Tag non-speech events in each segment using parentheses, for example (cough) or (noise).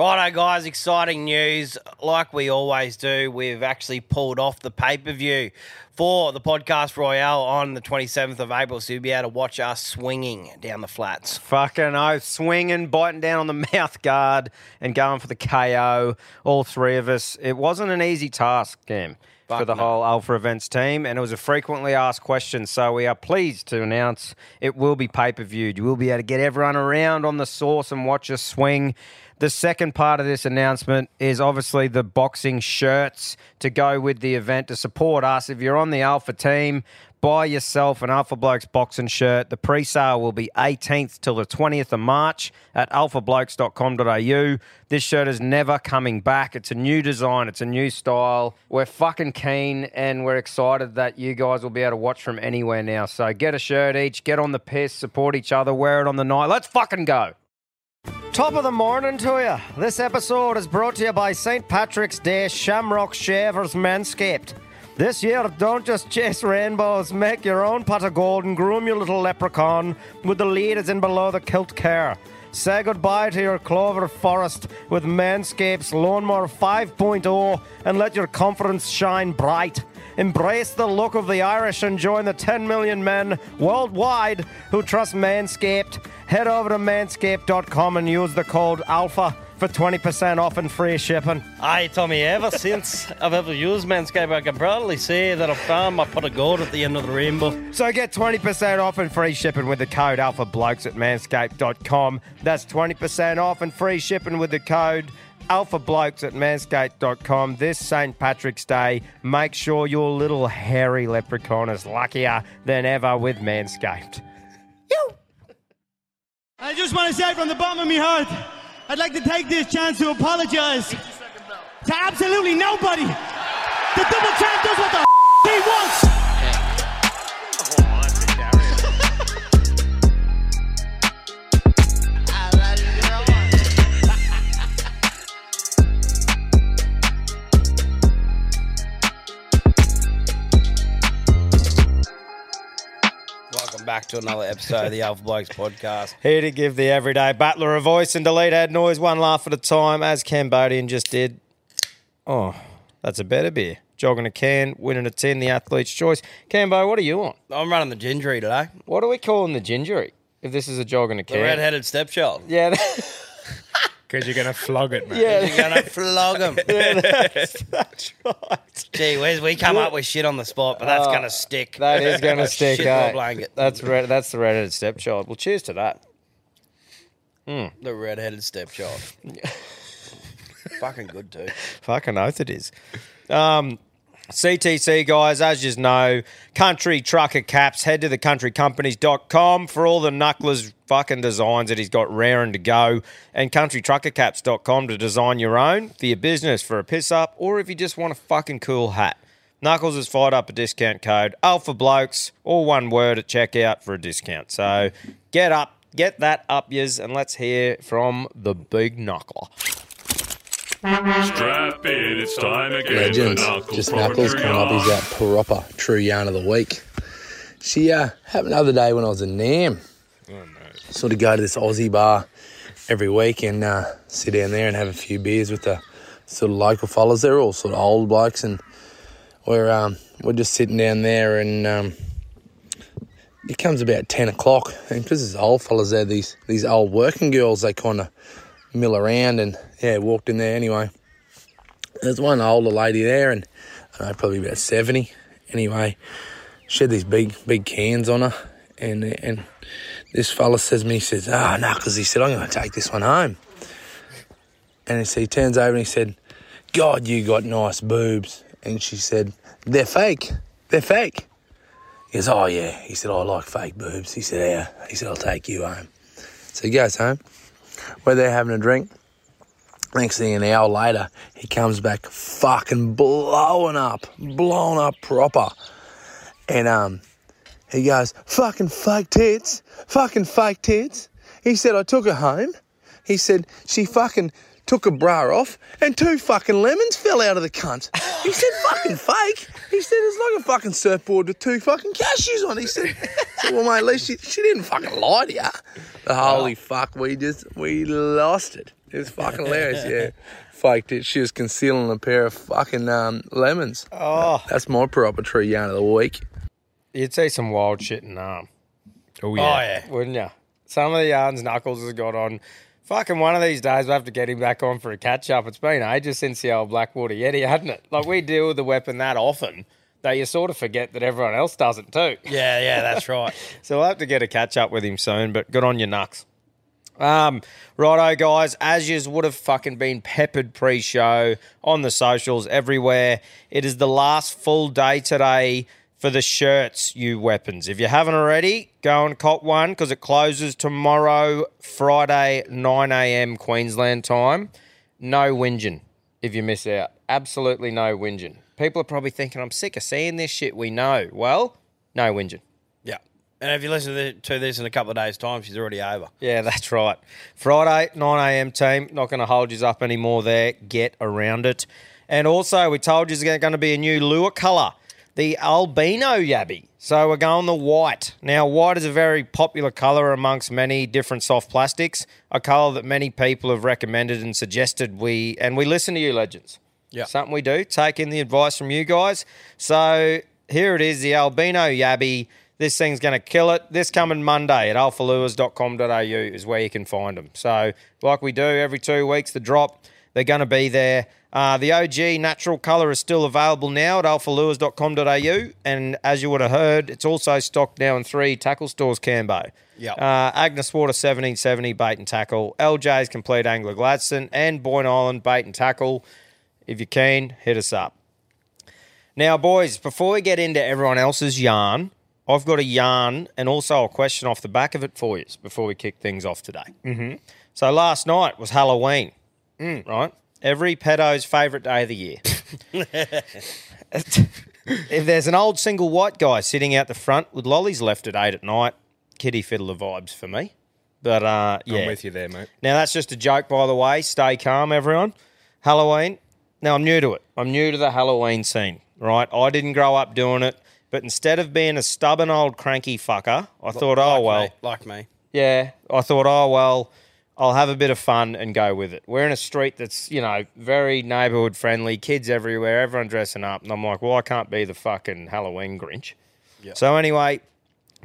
Righto, guys, exciting news. Like we always do, we've actually pulled off the pay per view for the podcast Royale on the 27th of April. So you'll be able to watch us swinging down the flats. Fucking oath, swinging, biting down on the (laughs) mouth guard, and going for the KO. All three of us. It wasn't an easy task, Cam, for the no. whole Alpha Events team, and it was a frequently asked question. So we are pleased to announce it will be pay per viewed. You will be able to get everyone around on the source and watch us swing. The second part of this announcement is obviously the boxing shirts to go with the event to support us. If you're on the Alpha team, buy yourself an Alpha Blokes boxing shirt. The pre sale will be 18th till the 20th of March at alphablokes.com.au. This shirt is never coming back. It's a new design, it's a new style. We're fucking keen and we're excited that you guys will be able to watch from anywhere now. So get a shirt each, get on the piss, support each other, wear it on the night. Let's fucking go. Top of the morning to you. This episode is brought to you by St. Patrick's Day Shamrock Shavers Manscaped. This year, don't just chase rainbows, make your own pot of gold and groom your little leprechaun with the leaders in below the kilt care. Say goodbye to your clover forest with Manscaped's Lawnmower 5.0 and let your confidence shine bright. Embrace the look of the Irish and join the 10 million men worldwide who trust Manscaped. Head over to manscaped.com and use the code ALPHA for 20% off and free shipping. Hey, Tommy, ever (laughs) since I've ever used Manscaped, I can proudly say that I've found my pot of gold at the end of the rainbow. So get 20% off and free shipping with the code ALPHABLOKES at manscaped.com. That's 20% off and free shipping with the code alphablokes at manscaped.com this St. Patrick's Day. Make sure your little hairy leprechaun is luckier than ever with Manscaped. I just want to say from the bottom of my heart, I'd like to take this chance to apologize to absolutely nobody. The double champ does what the he wants. To another episode of the Alpha Blokes podcast. (laughs) Here to give the everyday battler a voice and delete ad noise one laugh at a time, as Cambodian just did. Oh, that's a better beer. Jogging a can, winning a 10, the athlete's choice. Cambo, what are you on? I'm running the gingery today. What are we calling the gingery? If this is a jogging a The can. red-headed stepchild. Yeah, (laughs) Because you're going to flog it, man. yeah, You're gonna flog him. (laughs) that's, that's right. Gee whiz, we come up with shit on the spot, but that's gonna stick. That is going to Like stick. shit in my eh? blanket. That's red, that's the redheaded stepchild. Well, cheers to that. the red-headed stepchild. (laughs) Fucking good too. Fucking oath it is. Um, CTC guys, as you know, country trucker caps. Head to the countrycompanies.com for all the knucklers fucking designs that he's got raring to go, and countrytruckercaps.com to design your own for your business, for a piss up, or if you just want a fucking cool hat. Knuckles has fired up a discount code, Alpha Blokes, all one word at checkout for a discount. So get up, get that up, yous, and let's hear from the big knuckler. Strap in, it's time again Legends. Just Knuckles coming up. He's that proper true yarn of the week. She uh, happened the other day when I was in Nam. Sort of go to this Aussie bar every week and uh, sit down there and have a few beers with the sort of local fellas. They're all sort of old blokes and we're um, we're just sitting down there and um, it comes about ten o'clock and because there's old fellas there, these these old working girls, they kind of mill around and yeah, walked in there anyway. There's one older lady there, and I don't know, probably about seventy. Anyway, she had these big, big cans on her, and and this fella says to me, he says, "Ah, no," because he said, "I'm going to take this one home." And he, turns over and he said, "God, you got nice boobs." And she said, "They're fake. They're fake." He goes, "Oh yeah." He said, "I like fake boobs." He said, "Yeah." He said, "I'll take you home." So he goes home. We're there having a drink. Next thing, an hour later, he comes back fucking blowing up, blown up proper. And um, he goes, fucking fake tits, fucking fake tits. He said, I took her home. He said, she fucking took her bra off and two fucking lemons fell out of the cunt. He said, fucking fake. He said, it's like a fucking surfboard with two fucking cashews on. He said, well, mate, at least she, she didn't fucking lie to you. But holy fuck, we just, we lost it. It was fucking hilarious. Yeah, faked it. She was concealing a pair of fucking um, lemons. Oh, That's my proper true yarn of the week. you'd see some wild shit in um, Oh Oh yeah. wouldn't you? Some of the yarns Knuckles has got on. Fucking one of these days, we'll have to get him back on for a catch up. It's been ages since the old Blackwater Yeti, hadn't it? Like, we deal with the weapon that often that you sort of forget that everyone else does it too. Yeah, yeah, that's right. (laughs) So we'll have to get a catch up with him soon, but good on your Knucks. Um, righto, guys, as would have fucking been peppered pre show on the socials everywhere. It is the last full day today for the shirts, you weapons. If you haven't already, go and cop one because it closes tomorrow, Friday, 9 a.m. Queensland time. No whinging if you miss out. Absolutely no whinging. People are probably thinking, I'm sick of seeing this shit. We know. Well, no whinging. And if you listen to this in a couple of days' time, she's already over. Yeah, that's right. Friday, 9 a.m. team. Not going to hold you up anymore there. Get around it. And also, we told you there's going to be a new lure colour, the albino yabby. So we're going the white. Now, white is a very popular colour amongst many different soft plastics, a colour that many people have recommended and suggested we, and we listen to you, legends. Yeah. Something we do, take in the advice from you guys. So here it is, the albino yabby. This thing's going to kill it. This coming Monday at alphalures.com.au is where you can find them. So, like we do every two weeks, the drop, they're going to be there. Uh, the OG natural colour is still available now at alphalures.com.au. And as you would have heard, it's also stocked now in three tackle stores, Cambo. Yep. Uh, Agnes Water 1770 bait and tackle, LJ's Complete Angler Gladstone, and Boyne Island bait and tackle. If you're keen, hit us up. Now, boys, before we get into everyone else's yarn, I've got a yarn and also a question off the back of it for you before we kick things off today. Mm-hmm. So last night was Halloween, right? Every pedo's favourite day of the year. (laughs) if there's an old single white guy sitting out the front with lollies left at eight at night, kitty fiddler vibes for me. But uh, yeah, I'm with you there, mate. now that's just a joke, by the way. Stay calm, everyone. Halloween. Now I'm new to it. I'm new to the Halloween scene. Right? I didn't grow up doing it, but instead of being a stubborn old cranky fucker, I thought, oh well, me, like me. yeah. I thought, oh well, I'll have a bit of fun and go with it. We're in a street that's you know very neighbourhood friendly, kids everywhere, everyone dressing up, and I'm like, well, I can't be the fucking Halloween Grinch. So anyway,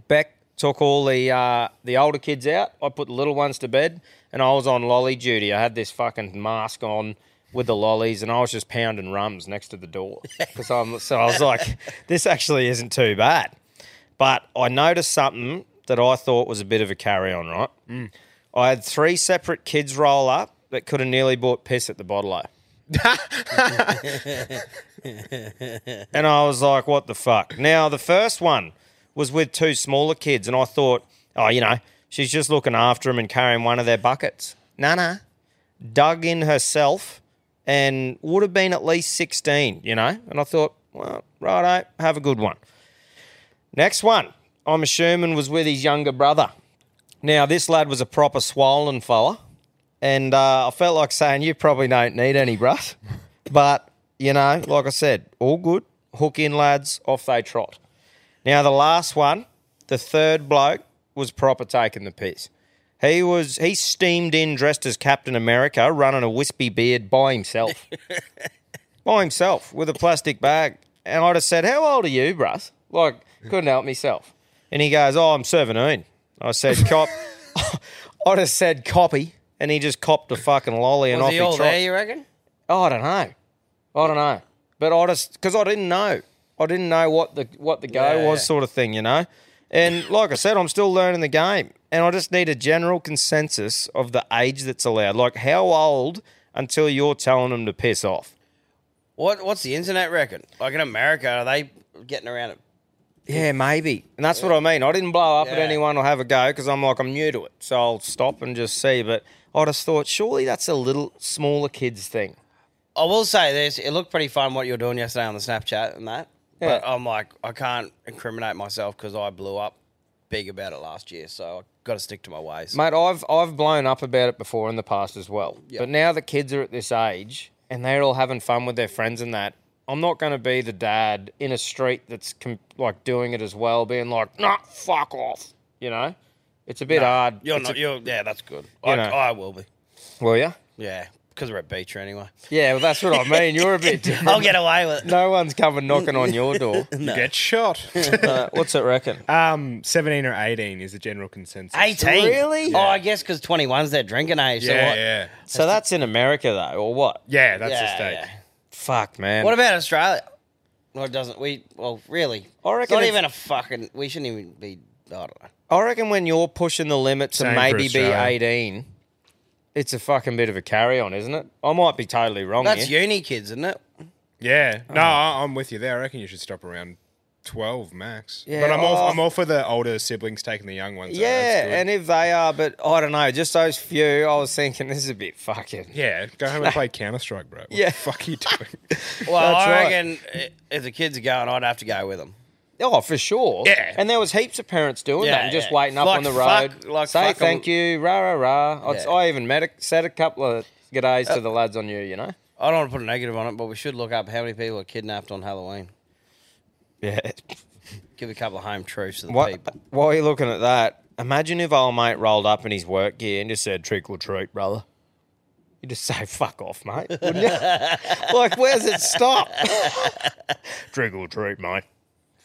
Beck took all the uh, the older kids out. I put the little ones to bed, and I was on lolly duty. I had this fucking mask on with the lollies, and I was just pounding rums next to the door (laughs) because I'm. So I was like, (laughs) this actually isn't too bad. But I noticed something that I thought was a bit of a carry on. Right, mm. I had three separate kids roll up that could have nearly bought piss at the bottle. Eh? (laughs) and I was like, what the fuck? Now, the first one was with two smaller kids, and I thought, oh, you know, she's just looking after them and carrying one of their buckets. Nah. Dug in herself and would have been at least 16, you know? And I thought, well, righto, have a good one. Next one, I'm assuming was with his younger brother. Now, this lad was a proper swollen fella, and uh, I felt like saying, you probably don't need any, bruh. (laughs) But, you know, like I said, all good. Hook in, lads, off they trot. Now, the last one, the third bloke, was proper taking the piss. He was he steamed in dressed as Captain America, running a wispy beard by himself. (laughs) by himself with a plastic bag. And I just said, How old are you, bruss? Like, couldn't help myself. And he goes, Oh, I'm 17. I said, Cop. (laughs) I just said, Copy. And he just copped a fucking lolly and Was off he he all trot. there, you reckon? Oh, I don't know. I don't know. But I just because I didn't know. I didn't know what the what the go Yeah. was, sort of thing, you know. And like I said, I'm still learning the game, and I just need a general consensus of the age that's allowed. Like, how old until you're telling them to piss off? What What's the internet reckon? Like in America, are they getting around it? Yeah, maybe. And that's what I mean. I didn't blow up at Yeah. anyone or have a go because I'm like I'm new to it, so I'll stop and just see. But I just thought, surely that's a little smaller kids thing. I will say this: it looked pretty fun what you were doing yesterday on the Snapchat and that. Yeah. But I'm like, I can't incriminate myself because I blew up big about it last year, so I got to stick to my ways. Mate, I've I've blown up about it before in the past as well. Yeah. But now the kids are at this age and they're all having fun with their friends and that. I'm not going to be the dad in a street that's com- like doing it as well, being like, "Nah, fuck off." You know, it's a bit hard. You're It's not. a- you're yeah, that's good. I, know. I will be. will you? Yeah, because we're at Beecher anyway. Yeah, well, that's what I mean. You're a bit (laughs) different. I'll get away with it. No one's coming knocking on your door. (laughs) You get shot. (laughs) Uh, what's it reckon? um, 17 or 18 is the general consensus. 18. Really? Oh, I guess because 21's their drinking age. So Yeah, what? yeah. So that's in America, though, or what? Yeah, that's the Yeah, state. yeah. Fuck, man. What about Australia? Well, it doesn't. We well, really. I It's reckon not it's- even a fucking. We shouldn't even be. I don't know. I reckon when you're pushing the limit to Same maybe be 18, it's a fucking bit of a carry on, isn't it? I might be totally wrong That's here. uni kids, isn't it? Yeah. Oh. No, I- I'm with you there. I reckon you should stop around 12 max. Yeah, but I'm all, oh. I'm all for the older siblings taking the young ones. Yeah, That's good. and if they are, but I don't know, just those few, I was thinking this is a bit fucking. yeah, go home and play Counter Strike, bro. What Yeah. the fuck are you doing? Well, That's I right. reckon i- if the kids are going, I'd have to go with them. Oh, for sure. Yeah. And there was heaps of parents doing Yeah, that and just yeah. waiting up Like on the fuck- road. like Say fuck 'em. thank you, rah, rah, rah. I'd- Yeah. I even met a, said a couple of g'days Uh, to the lads on you, you know? I don't want to put a negative on it, but we should look up how many people are kidnapped on Halloween. Yeah. Give a couple of home truths to the What, people. while you're looking at that, imagine if old mate rolled up in his work gear and just said, trick or treat, brother. You just say, fuck off, mate. Wouldn't you? (laughs) like, where's it stop? (laughs) trick or treat, mate.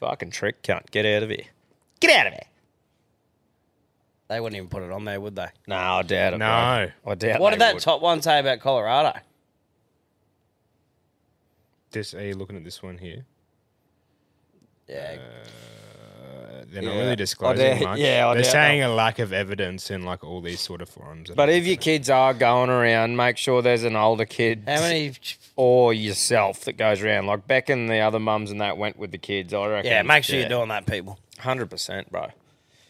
Fucking trick, cunt. Get out of here. Get out of here. They wouldn't even put it on there, would they? No, I doubt it. No. bro. I doubt What they did that would. top one say about Colorado? This, are you looking at this one here? Yeah, Uh, they're not Yeah. really disclosing (laughs) doubt- much. yeah, I they're doubt saying a lack of evidence in like all these sort of forums. But if your kids are going around, make sure there's an older kid how many? (laughs) or yourself that goes around. Like Beck and the other mums and that went with the kids, I reckon. Yeah, make sure you're doing that, people. Hundred percent, bro.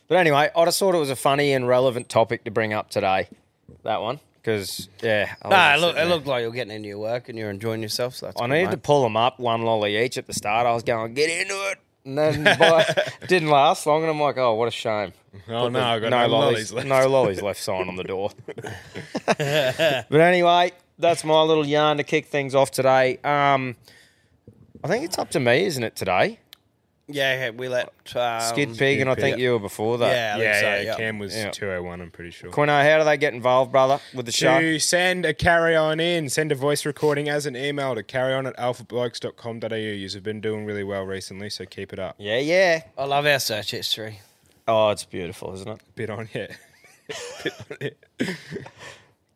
But anyway, I just thought it was a funny and relevant topic to bring up today. That one, because yeah, I was No, just it, look, it there. looked like you're getting into your work and you're enjoying yourself. So that's I good, needed to mate. pull them up one lolly each at the start. I was going get into it, and then boy, didn't last long. And I'm like, oh, what a shame. oh no, I've got no, lollies left. no lollies left sign on the door. (laughs) but anyway, that's my little yarn to kick things off today. Um, I think it's up to me, isn't it today? Yeah, we let um, Skid Pig, and I think Pig. you were before that. Yeah, I think Yeah, so, yeah, yeah. Cam was Yeah. 201, I'm pretty sure. Quino, how do they get involved, brother, with the show? To send a carry on in, send a voice recording as an email to carryon at alphablokes.com.au. You've been doing really well recently, so keep it up. Yeah, yeah. I love our search history. Oh, it's beautiful, isn't it? Bit on it. (laughs) Bit on it.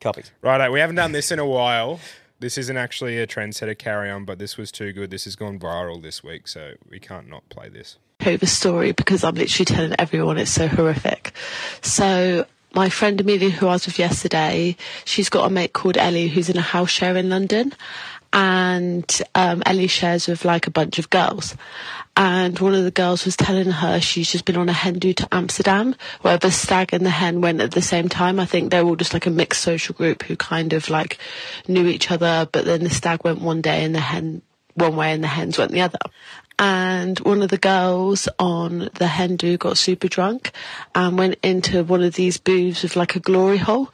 Copies. Righto, we haven't done this in a while. This isn't actually a trendsetter carry on, but this was too good. This has gone viral this week, so we can't not play this. over story because I'm literally telling everyone it's so horrific. So my friend Amelia, who I was with yesterday, she's got a mate called Ellie who's in a house share in London, and um, Ellie shares with like a bunch of girls. And one of the girls was telling her she's just been on a hen do to Amsterdam, where the stag and the hen went at the same time. I think they're all just like a mixed social group who kind of like knew each other, but then the stag went one day and the hen one way and the hens went the other. And one of the girls on the hen do got super drunk and went into one of these booths with like a glory hole.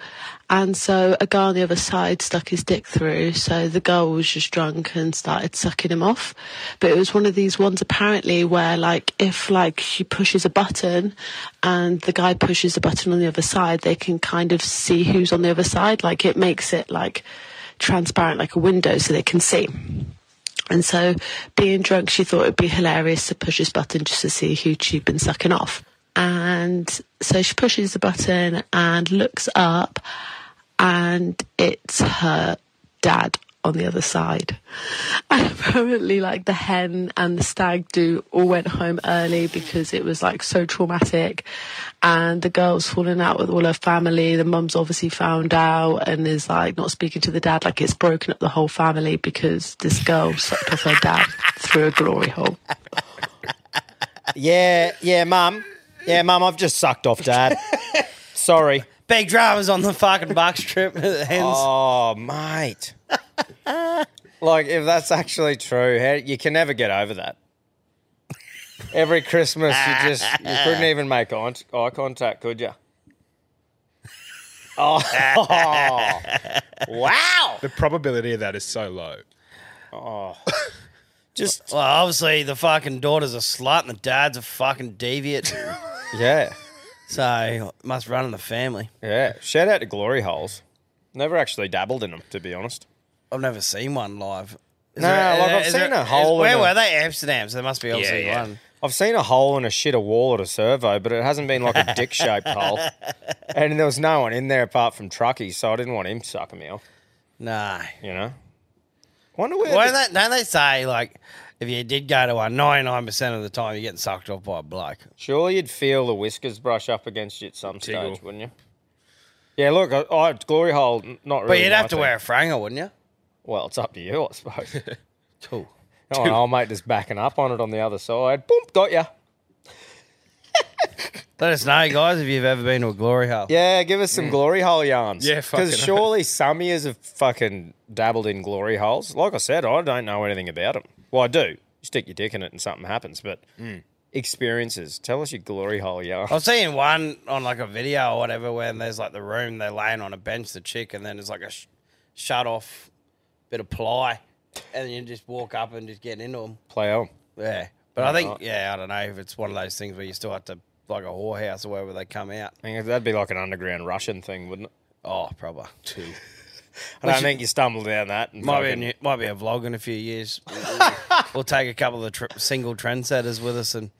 And so a guy on the other side stuck his dick through. So the girl was just drunk and started sucking him off. But it was one of these ones apparently where like if like she pushes a button and the guy pushes a button on the other side, they can kind of see who's on the other side. Like it makes it like transparent like a window so they can see. And so, being drunk, she thought it'd be hilarious to push this button just to see who she'd been sucking off. And so she pushes the button and looks up, and it's her dad on the other side. (laughs) And apparently, like the hen and the stag do all went home early because it was like so traumatic. And the girl's falling out with all her family. The mum's obviously found out and is like not speaking to the dad. Like it's broken up the whole family because this girl sucked off her dad through a glory hole. (laughs) Yeah, yeah, mum. Yeah, mum, I've just sucked off dad. (laughs) Sorry. Big dramas on the fucking Bucks trip. (laughs) Hens. Oh, mate. (laughs) like, if that's actually true, how, you can never get over that. Every Christmas, you just you couldn't even make eye, eye contact, could you? (laughs) Oh, wow! The probability of that is so low. Oh, just Well, obviously the fucking daughter's a slut and the dad's a fucking deviant. yeah, so must run in the family. yeah. Shout out to Glory Holes. Never actually dabbled in them, to be honest. I've never seen one live. Is No, like, I've is seen a hole Where in a- were they? Amsterdam. So there must be obviously yeah. one. I've seen a hole in a shit a wall at a servo, but it hasn't been like a dick (laughs) shaped hole. And there was no one in there apart from Truckee, so I didn't want him sucking me off, No. you know? Wonder where. Why the- don't they, don't they say like if you did go to one, ninety nine percent of the time you're getting sucked off by a bloke? Surely you'd feel the whiskers brush up against you at some Tickle. stage, wouldn't you? Yeah, look, I, I glory hole, not really. But you'd my have to thing. wear a franger, wouldn't you? Well, it's up to you, I suppose. (laughs) Cool. oh, and I'll make just backing up on it on the other side. Boom, got ya. (laughs) Let us know, guys, if you've ever been to a glory hole. Yeah, give us some mm. glory hole yarns. Yeah, fucking because surely some years have fucking dabbled in glory holes. Like I said, I don't know anything about them. Well, I do. You stick your dick in it and something happens, but hmm. experiences. Tell us your glory hole yarn. I was seeing one on like a video or whatever where there's like the room they're laying on a bench, the chick, and then there's like a sh- shut off bit of ply, and then you just walk up and just get into them. Play on. Yeah, but I think yeah, I don't know if it's one of those things where you still have to like a whorehouse or wherever they come out. I think that'd be like an underground Russian thing, wouldn't it? Oh, probably two. (laughs) I don't think you stumble down that. And Might be a fucking- new, might be a vlog in a few years. (laughs) we'll take a couple of the tr- single trendsetters with us and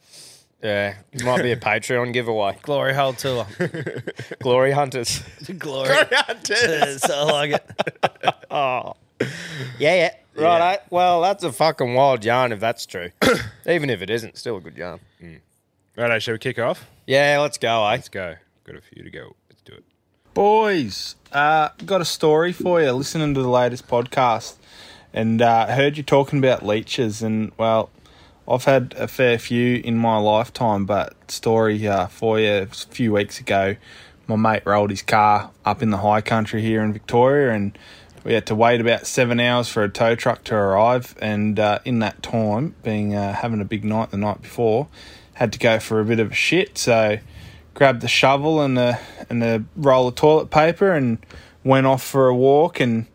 yeah, it might be a Patreon giveaway. (laughs) glory hole tour. (laughs) Glory hunters. (laughs) glory, hunters. I like it. oh. Yeah, yeah. Right. Well, that's a fucking wild yarn if that's true. (coughs) Even if it isn't, still a good yarn. Righto, shall we kick off? Yeah, let's go, eh? Let's go. Got a few to go. Let's do it. Boys, uh, got a story for you. Listening to the latest podcast, and uh, heard you talking about leeches. And well, I've had a fair few in my lifetime, but story uh, for you. A few weeks ago, my mate rolled his car up in the high country here in Victoria, and we had to wait about seven hours for a tow truck to arrive. And uh, in that time, being uh, having a big night the night before, had to go for a bit of a shit. So grabbed the shovel and the and the roll of toilet paper and went off for a walk and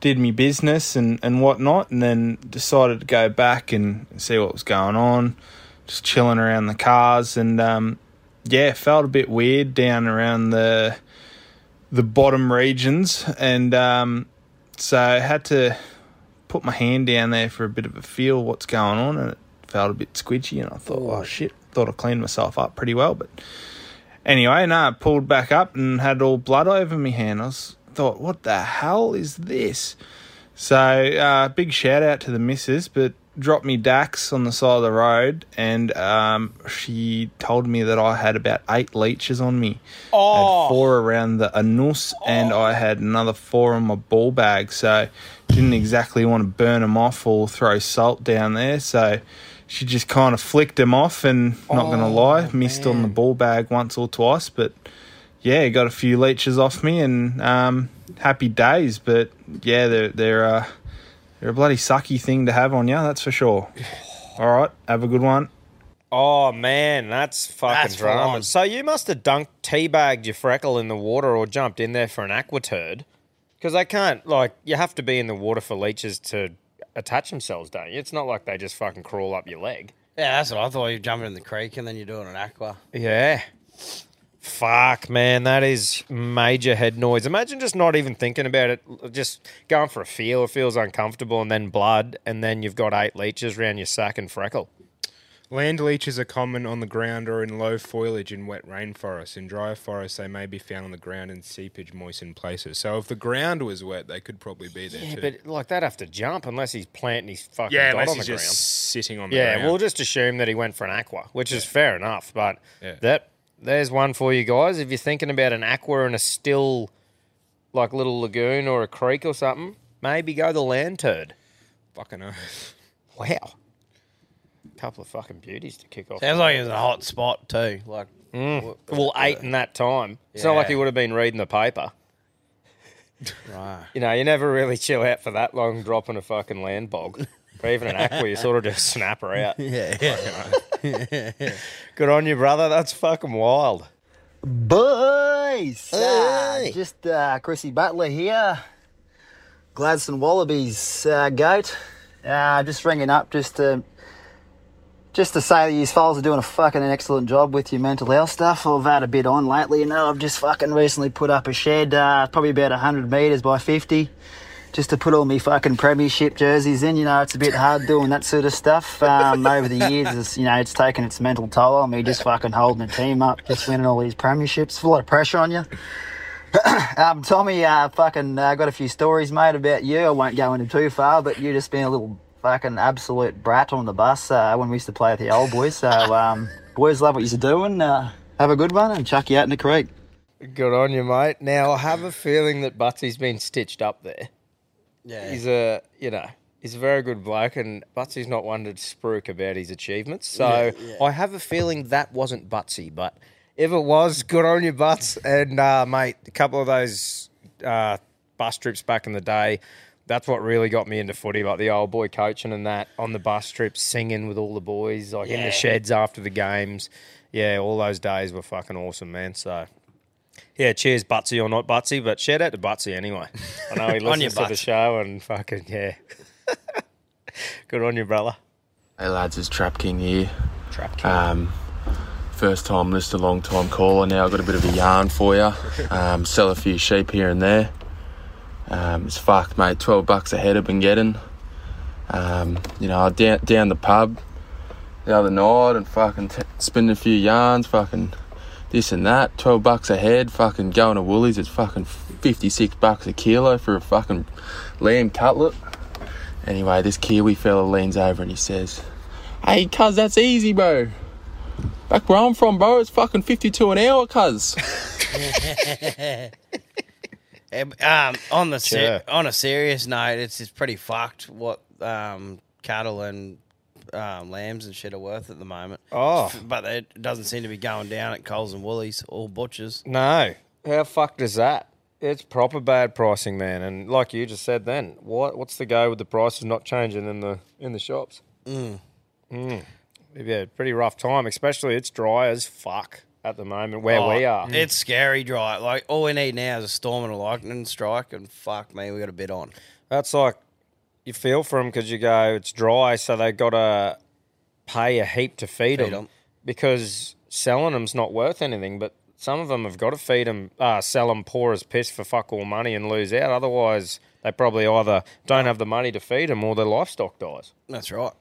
did me business and, and whatnot and then decided to go back and see what was going on. Just chilling around the cars and um, yeah, felt a bit weird down around the the bottom regions and um, so I had to put my hand down there for a bit of a feel what's going on and it felt a bit squidgy and I thought, oh shit, thought I cleaned myself up pretty well, but anyway, no, I pulled back up and had all blood over my hand. I was thought, what the hell is this? So uh, big shout out to the missus, but dropped me Dax on the side of the road, and um, she told me that I had about eight leeches on me. Oh. Had four around the anus, and I had another four on my ball bag. So didn't exactly want to burn them off or throw salt down there. So she just kind of flicked them off, and not gonna lie, missed on the ball bag once or twice, but yeah, got a few leeches off me, and um, happy days. But yeah, they're they're uh, they're a bloody sucky thing to have on you, that's for sure. (sighs) All right, have a good one. Oh man, that's fucking That's full drama. on. So you must have dunked teabagged your freckle in the water or jumped in there for an aqua turd, because they can't like you have to be in the water for leeches to attach themselves, don't you? It's not like they just fucking crawl up your leg. Yeah, that's what I thought. You're jumping in the creek and then you're doing an aqua. Yeah. Fuck, man, that is major head noise. Imagine just not even thinking about it, just going for a feel. It feels uncomfortable, and then blood, and then you've got eight leeches around your sack and freckle. Land leeches are common on the ground or in low foliage in wet rainforests. In drier forests, they may be found on the ground in seepage moistened places. So if the ground was wet, they could probably be there Yeah, too. but like they'd have to jump unless he's planting his fucking yeah, dot unless on he's the just ground. sitting on the Yeah, ground. we'll just assume that he went for an aqua, which is fair enough. But Yeah. that there's one for you guys. If you're thinking about an aqua in a still, like little lagoon or a creek or something, maybe go the land turd. fucking oath. Wow, couple of fucking beauties to kick off. Sounds like it was a hot spot too. Like, mm. well, eight in that time. It's not like Yeah. he would have been reading the paper. (laughs) right. You know, you never really chill out for that long dropping a fucking land bog. (laughs) Or even an aqua, you sort of just snap her out. (laughs) Yeah, yeah. (laughs) Good on you, brother. That's fucking wild. Boys! Ah, just uh, Chrissy Butler here. Gladstone Wallabies uh, goat. Uh, just ringing up just to just to say that you fellas are doing a fucking excellent job with your mental health stuff. I've had a bit on lately, you know. I've just fucking recently put up a shed, uh, probably about 100 metres by 50, just to put all my fucking premiership jerseys in. You know, it's a bit hard doing that sort of stuff. (laughs) Um, over the years, it's, you know, it's taken its mental toll on me, just fucking holding the team up, just winning all these premierships. It's a lot of pressure on you. (coughs) um, Tommy, uh, fucking uh, got a few stories, mate, about you. I won't go into too far, but you just been a little fucking absolute brat on the bus uh, when we used to play with the old boys. So, um, boys love what you're doing. Uh, have a good one and chuck you out in the creek. Good on you, mate. Now, I have a feeling that Butsy's been stitched up there. Yeah. He's a, you know, he's a very good bloke, and Butsy's not one to spruik about his achievements. So Yeah, yeah. I have a feeling that wasn't Butsy, but if it was, good on you, Butts. And, uh, mate, a couple of those uh, bus trips back in the day, that's what really got me into footy, like the old boy coaching and that on the bus trips, singing with all the boys, like in Yeah. the sheds after the games. Yeah, all those days were fucking awesome, man. So, yeah, cheers, Butsy or not Butsy, but shout out to Butsy anyway. I know he (laughs) On your listens to the show and fucking, yeah. (laughs) Good on you, brother. Hey lads, it's Trap King here. Trap King. Um, first time listener, long time caller. Now I've got a bit of a yarn for you. Um, sell a few sheep here and there. Um, it's fucked, mate. Twelve bucks a head I've been getting. Um, you know, I down down the pub the other night and fucking t- spinning a few yarns, fucking this and that. Twelve bucks a head. Fucking going to Woolies. It's fucking fifty six bucks a kilo for a fucking lamb cutlet. Anyway, this Kiwi fella leans over and he says, Hey, cuz, that's easy, bro. Back where I'm from, bro, it's fucking 52 an hour, cuz. (laughs) um, on the ser- Sure. on a serious note, it's it's pretty fucked what um, cattle and um, lambs and shit are worth at the moment. Oh. but it doesn't seem to be going down at Coles and Woolies or butchers. No. How fucked is that? It's proper bad pricing, man. And like you just said then, what what's the go with the prices not changing in the in the shops? Mm. Mm. Yeah, pretty rough time, especially it's dry as fuck at the moment where we Oh, are. It's scary dry. Like all we need now is a storm and a lightning strike, and fuck me, we got a bit on. That's like you feel for them because you go, it's dry, so they got to pay a heap to feed, Feed them 'em. because selling them's not worth anything. But some of them have got to feed them, uh, sell them poor as piss for fuck all money and lose out. Otherwise, they probably either don't have the money to feed them or their livestock dies. That's right.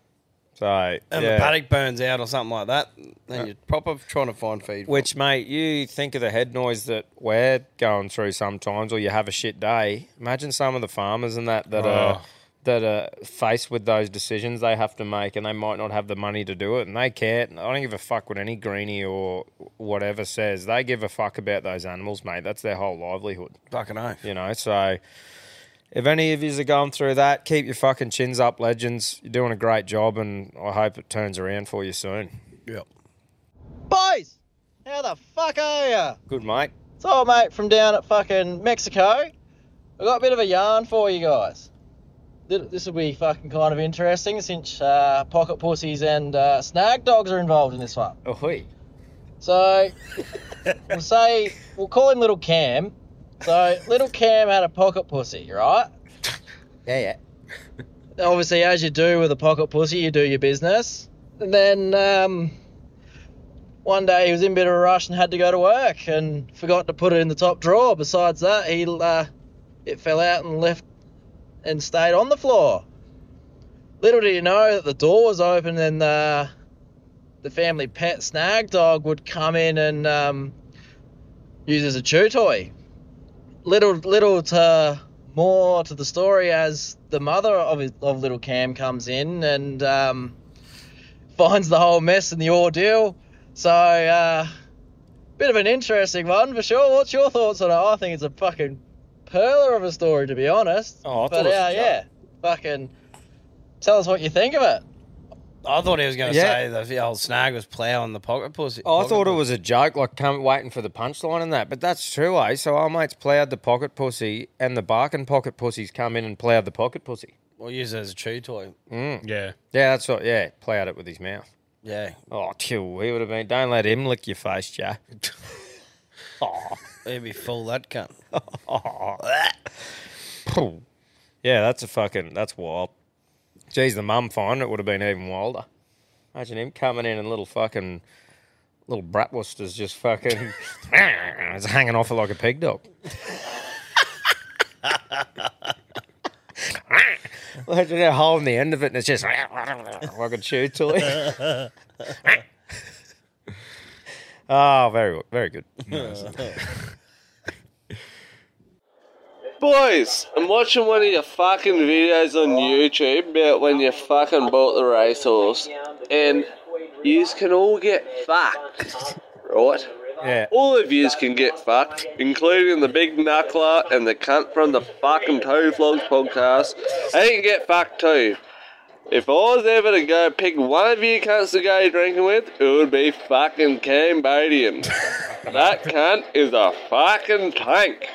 So And yeah. the paddock burns out or something like that, then you're proper trying to find feed. Which, mate, you think of the head noise that we're going through sometimes, or you have a shit day. Imagine some of the farmers and that that are Oh. That are faced with those decisions they have to make, and they might not have the money to do it, and they can't. I don't give a fuck what any greenie or whatever says. They give a fuck about those animals, mate. That's their whole livelihood. Fucking oath. You know, so. If any of you are going through that, keep your fucking chins up, legends. You're doing a great job, and I hope it turns around for you soon. Yep. Boys, how the fuck are ya? Good, mate. So, mate, from down at fucking Mexico, I got a bit of a yarn for you guys. This will be fucking kind of interesting since uh, pocket pussies and uh, snag dogs are involved in this one. Ahoy. So, we'll say, we'll call him Little Cam. So, Little Cam had a pocket pussy, right? (laughs) Yeah, yeah. obviously, as you do with a pocket pussy, you do your business. And then um, one day he was in a bit of a rush and had to go to work and forgot to put it in the top drawer. Besides that, he uh, it fell out and left and stayed on the floor. Little did you know that the door was open and uh, the family pet snag dog would come in and um, use as a chew toy. Little, little to more to the story as the mother of, of little Cam comes in and um, finds the whole mess and the ordeal. So, uh, bit of an interesting one for sure. What's your thoughts on it? I think it's a fucking perler of a story, to be honest. Oh, I thought it was uh, a joke. yeah, fucking tell us what you think of it. I thought he was going to Yeah. say the old snag was ploughing the pocket pussy. Oh, I pocket thought it was a joke, like come waiting for the punchline and that. But that's true, eh? So our mates ploughed the pocket pussy, and the barking pocket pussies come in and ploughed the pocket pussy. We'll use it as a chew toy. Mm. Yeah. Yeah, that's what. Yeah, ploughed it with his mouth. Yeah. Oh, chill. He would have been. Don't let him lick your face, Joe. oh, (laughs) He'd be full that cunt. (laughs) Yeah, that's a fucking. That's wild. Geez, the mum finding it would have been even wilder. Imagine him coming in and little fucking little bratwursters just fucking (laughs) it's hanging off it like a pig dog. Imagine a hole in the end of it and it's just (laughs) like a chew toy. oh, very very good. Boys, I'm watching one of your fucking videos on YouTube about when you fucking bought the racehorse, and yous can all get fucked, right? Yeah. All of yous can get fucked, including the big knuckler and the cunt from the fucking Toe Vlogs podcast. They can get fucked too. If I was ever to go pick one of you cunts to go drinking with, it would be fucking Cambodian. (laughs) that cunt is a fucking tank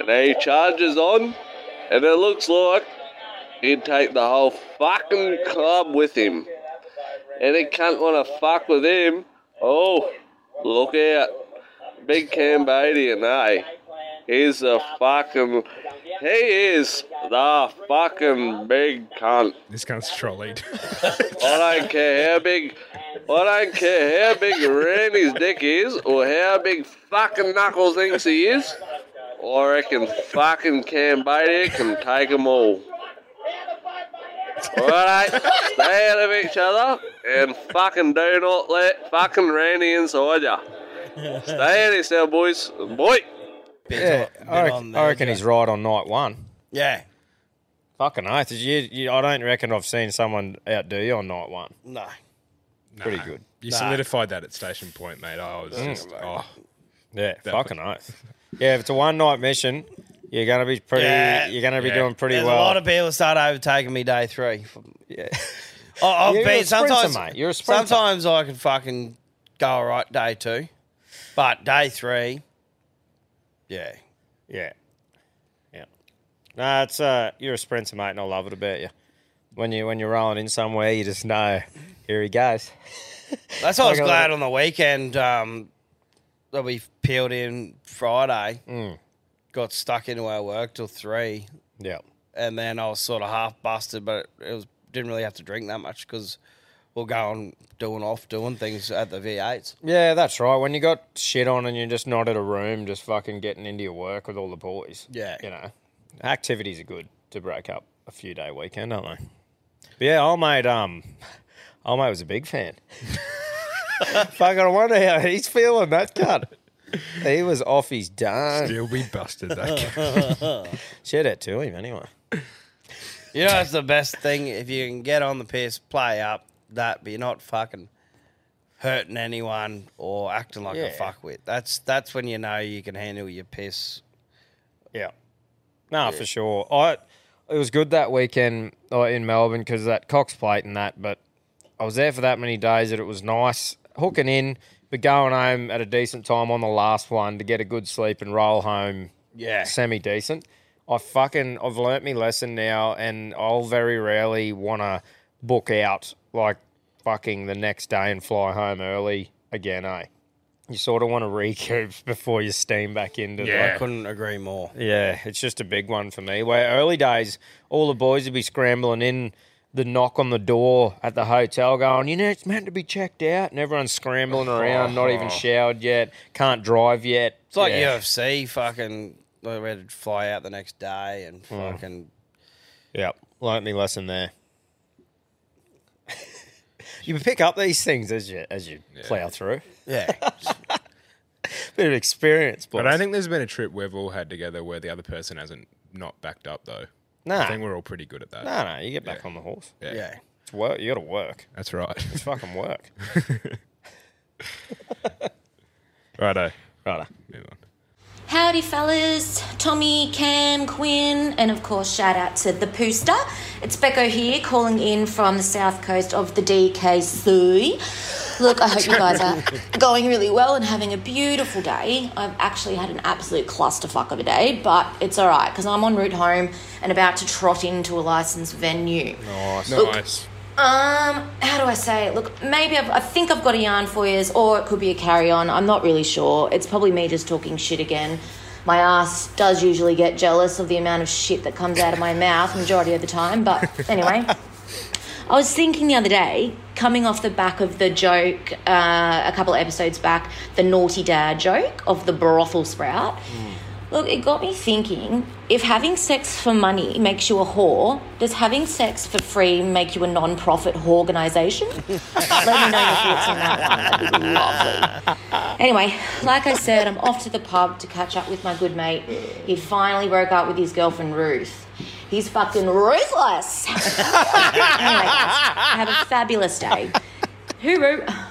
and he charges on, and it looks like he'd take the whole fucking club with him. And he can't want to fuck with him. Oh, look out. Big Cambodian, eh? He's a fucking. He is the fucking big cunt. This cunt's trolleyed. I don't care how big. I don't care how big Randy's dick is or how big fucking Knuckles thinks he is. I reckon fucking Cambodia can take them all. Alright, stay out of each other and fucking do not let fucking Randy inside ya. Stay out of yourself, boys. Boy! Yeah, I, reckon, I reckon he's right on night one. Yeah. Fucking oath. You, you, I don't reckon I've seen someone outdo you on night one. No. Pretty good. You Nah. solidified that at Station Point, mate. I was Mm. just, oh. Yeah, That- fucking oath. Yeah, if it's a one night mission, you're gonna be pretty. Yeah. You're gonna be doing pretty There's well. a lot of people start overtaking me day three. yeah. (laughs) I- I've You're a been sprinter, sometimes, mate. You're a sprinter. sometimes I can fucking go all right day two, but day three, yeah, Yeah. Yeah. No, it's uh you're a sprinter, mate, and I love it about you. When you when you're rolling in somewhere, you just know here he goes. That's why I was Like a glad on the weekend um, that we peeled in Friday. Mm. Got stuck into our work till three. Yeah. and then I was sort of half busted, but it was didn't really have to drink that much because we're going doing off doing things at the V8s. Yeah, that's right. When you got shit on and you're just not at a room, just fucking getting into your work with all the boys. Yeah. You know, activities are good to break up a few day weekend, aren't they? But yeah, old mate, um, (laughs) old mate was a big fan. (laughs) fucking, I wonder how he's feeling. That cut. He was off his dome. Still be busted, that (laughs) Shout out to him anyway. You know, it's the best thing if you can get on the piss, play up that, but you're not fucking hurting anyone or acting like a Yeah. fuckwit. That's that's when you know you can handle your piss. Yeah. No, for sure. I it was good that weekend uh, in Melbourne because that Cox Plate and that, but I was there for that many days that it was nice hooking in, but going home at a decent time on the last one to get a good sleep and roll home. Yeah. semi decent. I fucking I've learnt my lesson now, and I'll very rarely want to book out like fucking the next day and fly home early again. Eh? You sort of want to recoup (laughs) before you steam back into the I couldn't agree more. yeah, it's just a big one for me. Where early days, all the boys would be scrambling in the knock on the door at the hotel, going, you know, it's meant to be checked out, and everyone's scrambling around, not even showered yet, can't drive yet. It's like Yeah. UFC fucking we had to fly out the next day and Mm. fucking Yep, learnt me lesson there. (laughs) you pick up these things as you as you plow through. Yeah. (laughs) Bit of experience, boys. But I don't think there's been a trip we've all had together where the other person hasn't not backed up though. Nah. I think we're all pretty good at that. No, no, you get back on the horse. Yeah. Yeah. It's work. You got to work. That's right. It's fucking work. (laughs) Righto. Righto. Move on. Howdy, fellas. Tommy, Cam, Quinn, and of course, shout out to the Pooster. It's Becco here, calling in from the south coast of the DKC. Look, I hope you guys are (laughs) going really well and having a beautiful day. I've actually had an absolute clusterfuck of a day, but it's all right because I'm en route home and about to trot into a licensed venue. Nice. Look, Nice. um, how do I say it? Look, maybe I've, I think I've got a yarn for you, or it could be a carry on. I'm not really sure. It's probably me just talking shit again. My ass does usually get jealous of the amount of shit that comes out of my mouth majority of the time, but (laughs) anyway. I was thinking the other day, coming off the back of the joke uh, a couple of episodes back, the naughty dad joke of the brothel sprout. Look, it got me thinking if having sex for money makes you a whore, does having sex for free make you a non profit whore organisation? (laughs) Let me know your thoughts on that one. That'd be lovely. Anyway, like I said, I'm off to the pub to catch up with my good mate. He finally broke up with his girlfriend Ruth. He's fucking ruthless. (laughs) anyway, guys, have a fabulous day. Hooroo.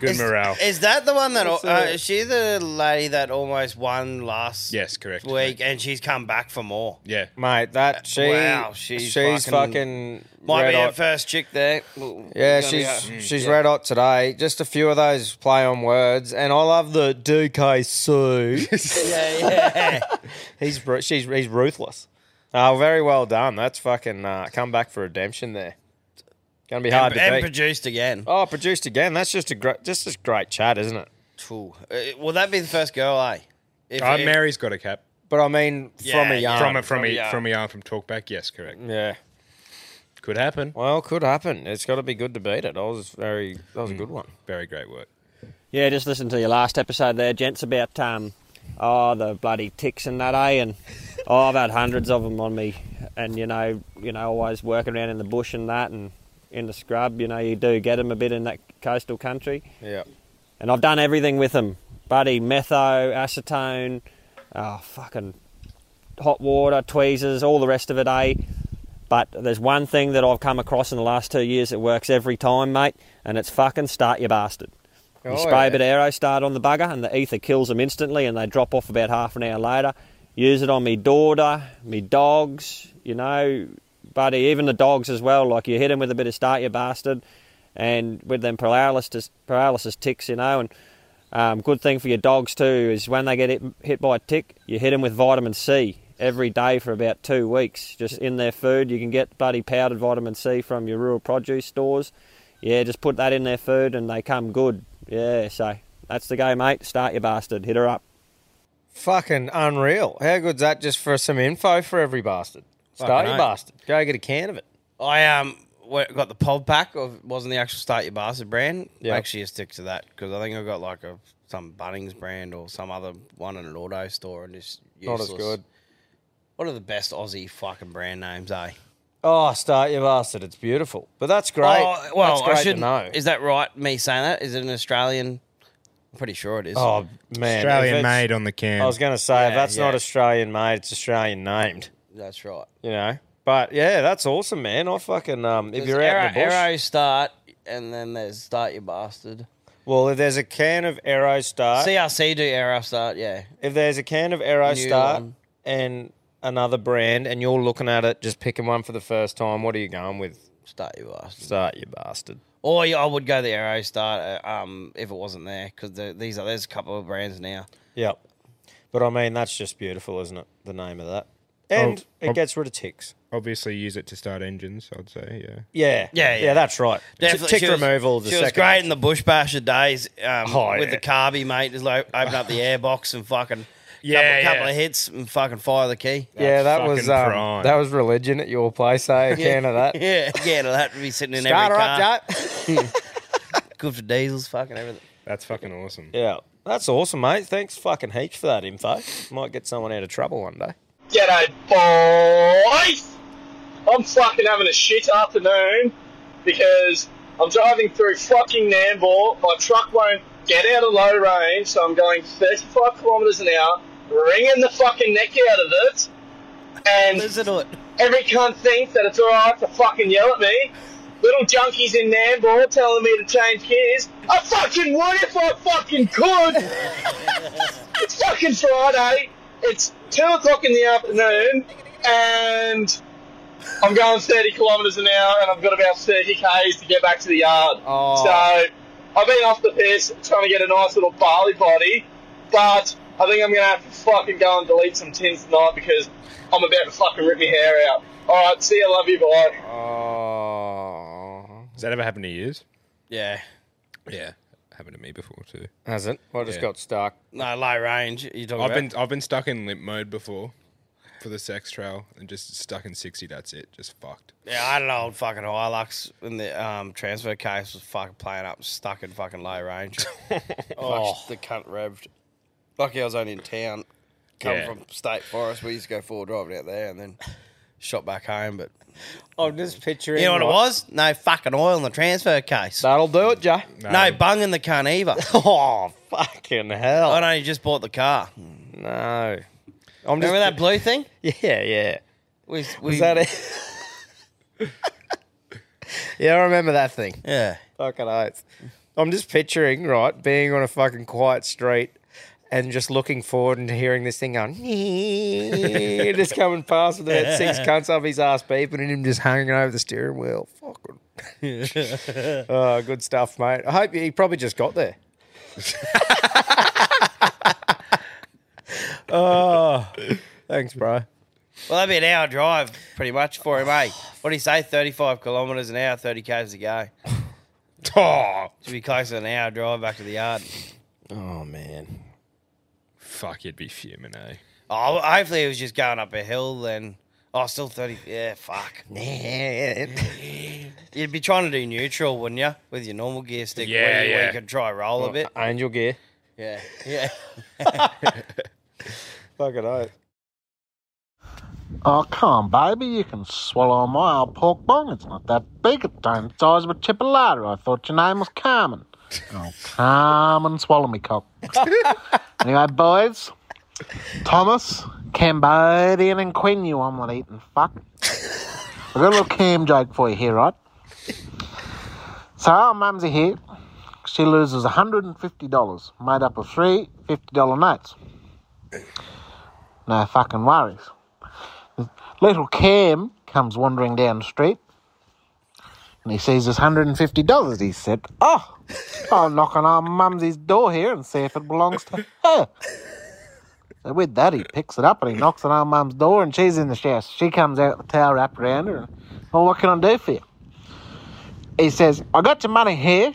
Good is, morale. Is that the one that It's, uh, uh, is she the lady that almost won last Yes, correct. week and she's come back for more? Yeah. Mate, that she wow, she's, she's fucking, fucking might red be her hot. first chick there. Yeah, Gonna she's go- she's Yeah. red hot today. Just a few of those play on words, and I love the DKC. (laughs) yeah, yeah. (laughs) he's she's he's ruthless. Oh, very well done. That's fucking uh, come back for redemption there. Gonna be hard and, to and beat. produced again. oh, produced again. That's just a great, just a great chat, isn't it? Cool. Uh, will that be the first girl, eh? If, Uh, if- Mary's got a cap. But I mean, from a yeah. yarn, From a from from a from a yarn from talkback. Yes, correct. yeah. Could happen. Well, could happen. It's got to be good to beat it. I was very. That was a good one. Very great work. Yeah, just listen to your last episode there, gents, about um, oh the bloody ticks and that, eh? And oh, I've had hundreds of them on me, and you know, you know, always working around in the bush and that, and in the scrub. You know, you do get them a bit in that coastal country, Yeah. and I've done everything with them, buddy. Metho, acetone, oh fucking hot water, tweezers, all the rest of it, eh? But there's one thing that I've come across in the last two years that works every time, mate, and it's fucking start your bastard. You Oh, spray yeah. a bit of aero start on the bugger, and the ether kills them instantly, and they drop off about half an hour later. Use it on me daughter, me dogs, you know, buddy, even the dogs as well. Like you hit them with a bit of start you bastard, and with them paralysis paralysis ticks, you know, and um, good thing for your dogs too is when they get hit, hit by a tick, you hit them with vitamin C every day for about two weeks, just in their food. You can get bloody powdered vitamin C from your rural produce stores. Yeah, just put that in their food and they come good. Yeah, so that's the go, mate. Start your bastard. Hit her up. Fucking unreal. How good's that? Just for some info for every bastard. Start Fucking your oath. bastard. Go get a can of it. I um wa- got the pod pack of wasn't the actual Start Your Bastard brand. Yep. Actually, I stick to that because I think I got like a some Bunnings brand or some other one in an auto store and just Not as useless. good. What are the best Aussie fucking brand names, eh? Oh, start your bastard. It's beautiful. But that's great. Oh, well, that's great I to should know. Is that right? Me saying that? Is it an Australian? I'm pretty sure it is. Oh man, Australian made on the can. I was going to say if Yeah, that's not. Australian made, it's Australian named. that's right. You know. But yeah, that's awesome, man. I fucking um, if There's you're out Arrow, in the bush. Aero Start, and then there's Start Your Bastard. Well, if there's a can of Aero Start, CRC do Aero Start, yeah. if there's a can of Aero New Start one. and another brand, and you're looking at it, just picking one for the first time, what are you going with? Start Your Bastard. Start you bastard. Or yeah, I would go the Aero Start uh, um, if it wasn't there because the, these are there's a couple of brands now. Yep. But I mean, that's just beautiful, isn't it? The name of that, and Oh, it oh. gets rid of ticks. Obviously, use it to start engines. I'd say, yeah. Yeah, Yeah, yeah. that's right. Definitely, Tick she was- removal. is the She was second great in the bush basher days um, Oh, with yeah. the carby mate. Just like open up the (laughs) airbox and fucking Yeah, couple, yeah. couple of hits and fucking fire the key. Yeah, that fucking was um, prime. that was religion at your place. Eh? A (laughs) can of that. Yeah, yeah, that would be sitting in Start every her car. up, (laughs) Joe. Good for diesels, fucking everything. That's fucking awesome. Yeah, that's awesome, mate. Thanks fucking heaps for that info. Might get someone out of trouble one day. G'day, boys! I'm fucking having a shit afternoon because I'm driving through fucking Nambour. My truck won't get out of low range, so I'm going 35 kilometres an hour, wringing the fucking neck out of it. And every cunt thinks that it's alright to fucking yell at me. Little junkies in Nambour telling me to change gears. I fucking would if I fucking could! (laughs) it's fucking Friday. It's 2 o'clock in the afternoon, and I'm going 30 kilometres an hour, and I've got about 30 k's to get back to the yard. Oh. So I've been off the piss trying to get a nice little barley body, but I think I'm going to have to fucking go and delete some tins tonight because I'm about to fucking rip my hair out. Alright, see you, love you, bye. Oh, Has that ever happened to you? Yeah. Yeah, happened to me before too. hasn't? Well, I just Yeah. got stuck. No, low range. You talking I've about? been I've been stuck in limp mode before. for the sex trail and just stuck in 60. That's it. Just fucked. Yeah, I had an old fucking Hilux in the um, transfer case was fucking playing up, stuck in fucking low range. (laughs) oh, the cunt revved. Lucky I was only in town, coming Yeah. from State Forest. We used to go forward driving out there and then shot back home. But I'm just picturing. you know what it right- was? No fucking oil in the transfer case. That'll do it, Jay. No, bung in the cunt either. (laughs) oh fucking hell! I know you just bought the car. No, I'm Remember that blue thing? (laughs) Yeah, yeah. We, Was that it? (laughs) yeah, I remember that thing. Yeah. Fucking oath. I'm just picturing, right, being on a fucking quiet street and just looking forward and hearing this thing going, just coming past with about (laughs) six cunts up his ass beeping and him just hanging over the steering wheel. Fucking. (laughs) oh, good stuff, mate. I hope he probably just got there. (laughs) oh, thanks, bro. Well, that'd be an hour drive, pretty much for him, eh? What do you say? Thirty-five kilometres an hour, thirty k's to go. Oh, should be closer to an hour drive back to the yard. Oh man, Fuck, you'd be fuming, eh? Oh, hopefully it was just going up a hill. Then, oh, still thirty. Yeah, fuck. (laughs) You'd be trying to do neutral, wouldn't you, with your normal gear stick? Yeah, where you, where yeah. you could try roll a bit. Angel gear. Yeah, yeah. (laughs) (laughs) Fucking oath. Oh, come on, baby. You can swallow my old pork bong. It's not that big. It's only the size of a chipolata. I thought your name was Carmen. Oh, come and swallow me cock. (laughs) anyway, boys. Thomas, Cambodian, and Quinn, you omelette eating fuck. I've got a little cam joke for you here, right? So, our mumsy here, she loses $150, made up of three $50 notes. No fucking worries. Little Cam comes wandering down the street and he sees this $150. He said, Oh, I'll knock on our mumsy's door here and see if it belongs to her. So with that, he picks it up and he knocks on our mum's door and she's in the shower. She comes out the towel wrapped around her and, Well, what can I do for you? He says, I got your money here.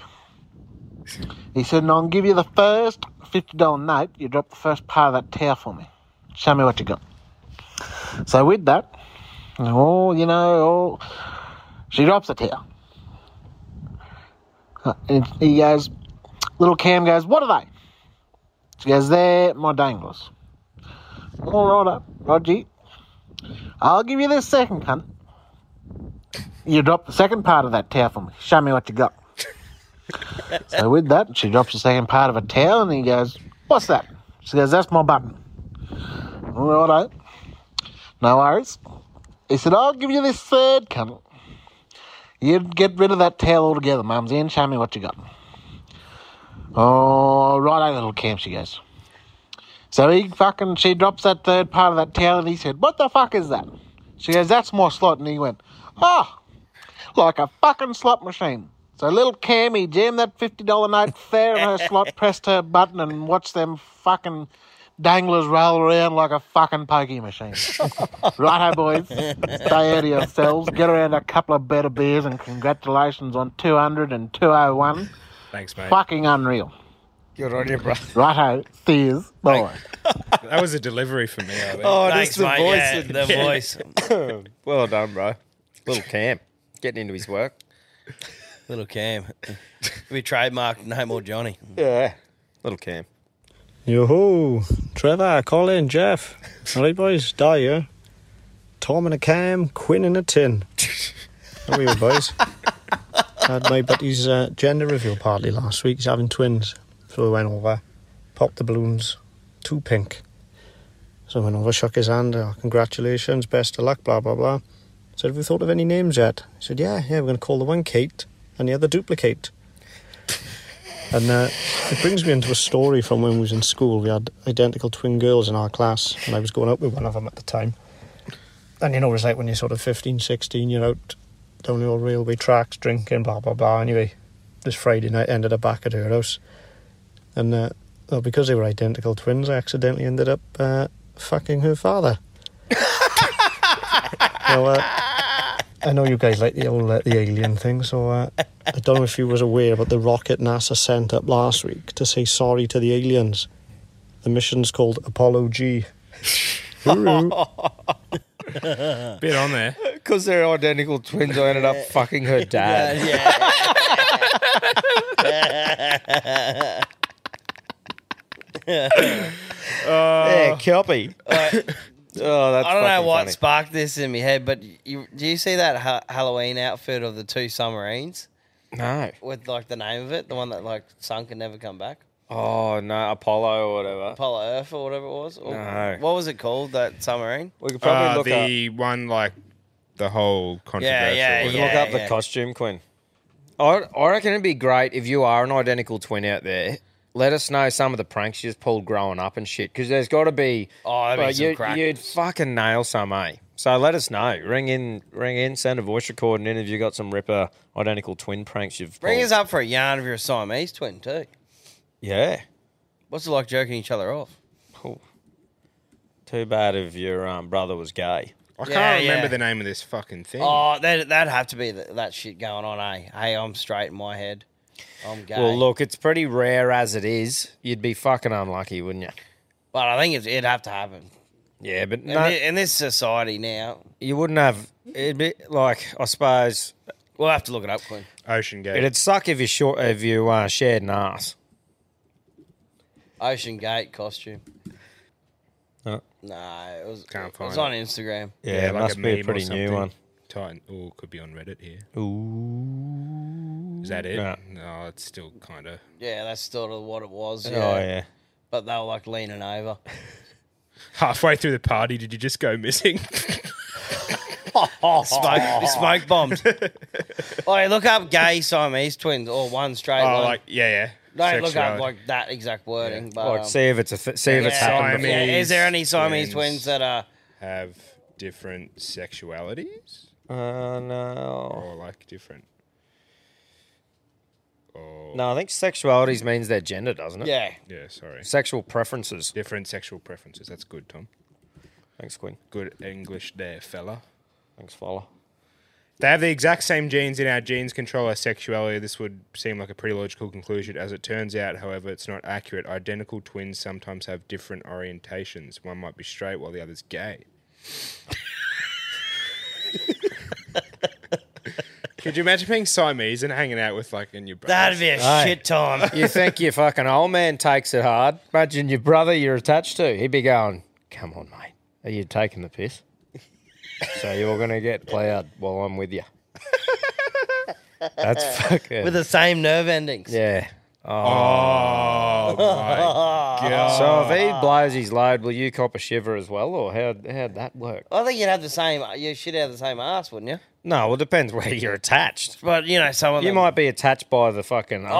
He said, and I'll give you the first $50 note. You drop the first part of that towel for me. Show me what you got. So with that, oh, you know, oh, she drops the towel. Uh, (laughs) And he goes, little Cam goes, what are they? She goes, they're my danglers. All right, Roger. I'll give you this second cunt. You drop the second part of that towel for me. Show me what you got. (laughs) so with that, she drops the second part of a towel and he goes, what's that? She goes, that's my button. All right. No worries. He said, I'll give you this third cunt. You get rid of that tail altogether, Mumsy, and show me what you got. Oh, right, little camp, she goes. So he fucking, she drops that third part of that tail and he said, What the fuck is that? She goes, That's my slot. And he went, Oh, like a fucking slot machine. So little Cammy jammed that $50 note fair in her (laughs) slot, pressed her button, and watched them fucking danglers roll around like a fucking pokey machine. (laughs) Righto, boys. Stay out of yourselves. Get around a couple of better beers, and congratulations on 200 and 201. Thanks, mate. Fucking unreal. Good on you, bro. Righto. Cheers. Bye. (laughs) That was a delivery for me, I think. Oh, Thanks, just the mate. voice. Yeah, and- the (laughs) voice. (coughs) well done, bro. Little Cam getting into his work. Little Cam. we trademarked No More Johnny. Yeah. Little Cam. Yo-ho, Trevor, Colin, Jeff. All right, boys, die here. Tom and a cam, Quinn and a tin. How are you, boys? (laughs) Had my buddy's uh, gender reveal party last week. He's having twins. So we went over, popped the balloons, two pink. So I went over, shook his hand. Oh, congratulations, best of luck, blah, blah, blah. Said, have you thought of any names yet? He said, yeah, yeah, we're going to call the one Kate and the other Duplicate. And uh, it brings me into a story from when we was in school. We had identical twin girls in our class, and I was going out with one of them at the time. And you know, it's like when you're sort of 15, 16, you're out down the old railway tracks, drinking, blah, blah, blah. Anyway, this Friday night ended up back at her house. And uh, well, because they were identical twins, I accidentally ended up uh, fucking her father. (laughs) uh, I know you guys like the old uh, the alien thing, so uh, I don't know if you was aware, but the rocket NASA sent up last week to say sorry to the aliens. The mission's called Apollo G. (laughs) Bit on there. Because they're identical twins, I ended up fucking her dad. yeah, copy. (laughs) (laughs) oh, that's I don't know what funny. sparked this in my head, but you, do you see that ha- Halloween outfit of the two submarines No. with like the name of it, the one that like sunk and never come back? Oh no, Apollo or whatever. Apollo Earth or whatever it was. Or- No. What was it called? That submarine? We could probably Uh, look the one like the whole controversial. yeah, We one. can look up the costume queen. I, I reckon it'd be great if you are an identical twin out there. Let us know some of the pranks you just pulled growing up and shit. Because there's got to be. Oh, that'd be some you, crack. You'd fucking nail some, eh? So let us know. Ring in, ring in, send a voice recording in if you got some ripper identical twin pranks you've Bring pulled. us up for a yarn if you're Siamese twin too. Yeah. What's it like jerking each other off? Too bad if your um, brother was gay. I can't remember yeah. the name of this fucking thing. Oh, that that'd have to be the, that shit going on, eh? Hey, I'm straight in my head. I'm gay. Well, look, it's pretty rare as it is. You'd be fucking unlucky, wouldn't you? but I think it's, it'd have to happen. Yeah, but In, no, thi- in this society now, you wouldn't have. It'd be like I suppose we'll have to look it up, Quinn. Ocean Gate. it'd suck if you short if you uh, shared an ass. Ocean Gate costume. Oh. No, it was. Can't it was find on. Instagram. Yeah, it must be a meme or pretty new something. one. Titan. Oh, could be on Reddit here. Ooh. Is that it? No. No, it's still kind of. Yeah, that's sort of what it was. Oh, Yeah. yeah. But they were like leaning over. (laughs) Halfway through the party, did you just go missing? (laughs) (laughs) smoke, smoke bombs. oh, yeah, look up gay Siamese twins or one straight Oh, one. like yeah, yeah. Don't look up Sexuality. like that exact wording. But Like, um, see if it's a th- see if it's yeah, happened yeah. before. Is there any Siamese twins that are? have different sexualities Uh, no. or like different? Or No, I think sexualities means their gender, doesn't it? Yeah. yeah, sorry. Sexual preferences. Different sexual preferences. That's good, Tom. Thanks, Quinn. Good English there, fella. Thanks, fella. They have the exact same genes in our genes control our sexuality. This would seem like a pretty logical conclusion. As it turns out, however, it's not accurate. Identical twins sometimes have different orientations. One might be straight while the other's gay. (laughs) Could you imagine being Siamese and hanging out with like in your brothers? That'd be a Hey. shit time. (laughs) You think your fucking old man takes it hard? Imagine your brother you're attached to. He'd be going, "Come on, mate, are you taking the piss?" (laughs) so you're gonna get plowed while I'm with you. (laughs) That's fucking with the same nerve endings. yeah. Oh (laughs) my god! So if he blows his load, will you cop a shiver as well, or how how'd that work? I think you'd have the same. You should have the same ass, wouldn't you? No, well, it depends where you're attached. But you know, some of You them. might be attached by the fucking arm, Oh,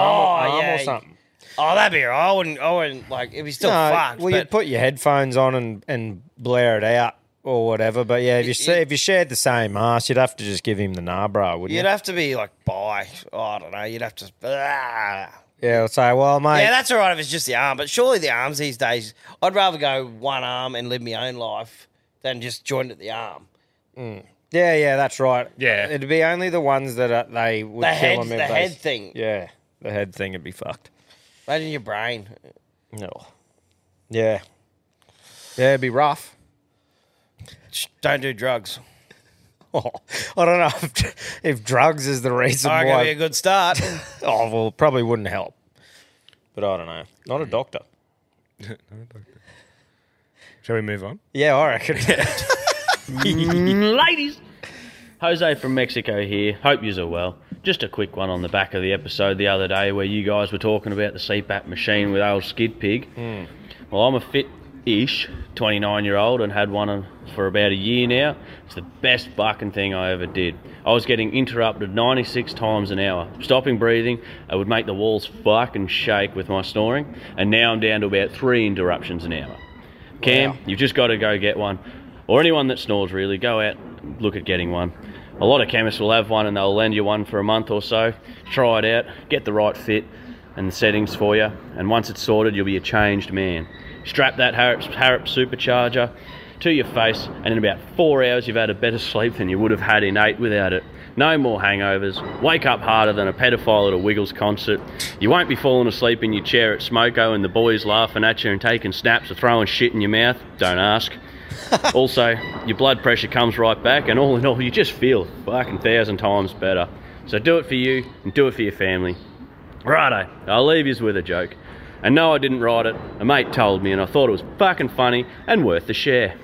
arm yeah. or something. Oh, that'd be alright. I wouldn't. I wouldn't like. It'd be still no, fucked. well, but you'd put your headphones on and, and blare it out or whatever. But yeah, if you say, if you shared the same ass, you'd have to just give him the nah, bro, wouldn't you'd you? have to be like bi. Oh, I don't know. You'd have to. Ah. Yeah, I'll say, well, mate. Yeah, that's all right if it's just the arm. But surely the arms these days, I'd rather go one arm and live my own life than just join at the arm. Mm. Yeah, yeah, that's right. Yeah. It'd be only the ones that uh, they would The kill head- them if the they- head thing. Yeah, the head thing would be fucked. Imagine your brain. No. Yeah. Yeah, it'd be rough. Don't do drugs. Oh, (laughs) I don't know if, if drugs is the reason I why. reckon be a good start. (laughs) oh, well, probably wouldn't help. But I don't know. Hmm. (laughs) Not a doctor. Shall we move on? Yeah, I reckon. Mm, ladies! Jose from Mexico here. Hope yous are well. Just a quick one on the back of the episode the other day where you guys were talking about the CPAP machine with old Skid Pig. Hmm. Well, I'm a fit ish 29 year old and had one for about a year now. It's the best fucking thing I ever did. I was getting interrupted 96 times an hour. Stopping breathing, I would make the walls fucking shake with my snoring, and now I'm down to about three interruptions an hour. Cam, you've just got to go get one. Or anyone that snores, really, go out, look at getting one. A lot of chemists will have one and they'll lend you one for a month or so. Try it out, get the right fit and the settings for you, and once it's sorted, you'll be a changed man. Strap that Harrop, Harrop supercharger to your face, and in about four hours, you've had a better sleep than you would have had in eight without it. No more hangovers. Wake up harder than a pedophile at a Wiggles concert. You won't be falling asleep in your chair at Smoko and the boys laughing at you and taking snaps or throwing shit in your mouth. Don't ask. (laughs) also, your blood pressure comes right back, and all in all, you just feel fucking thousand times better. So do it for you and do it for your family. Righto, I'll leave you with a joke. And no, I didn't write it. A mate told me, and I thought it was fucking funny and worth the share.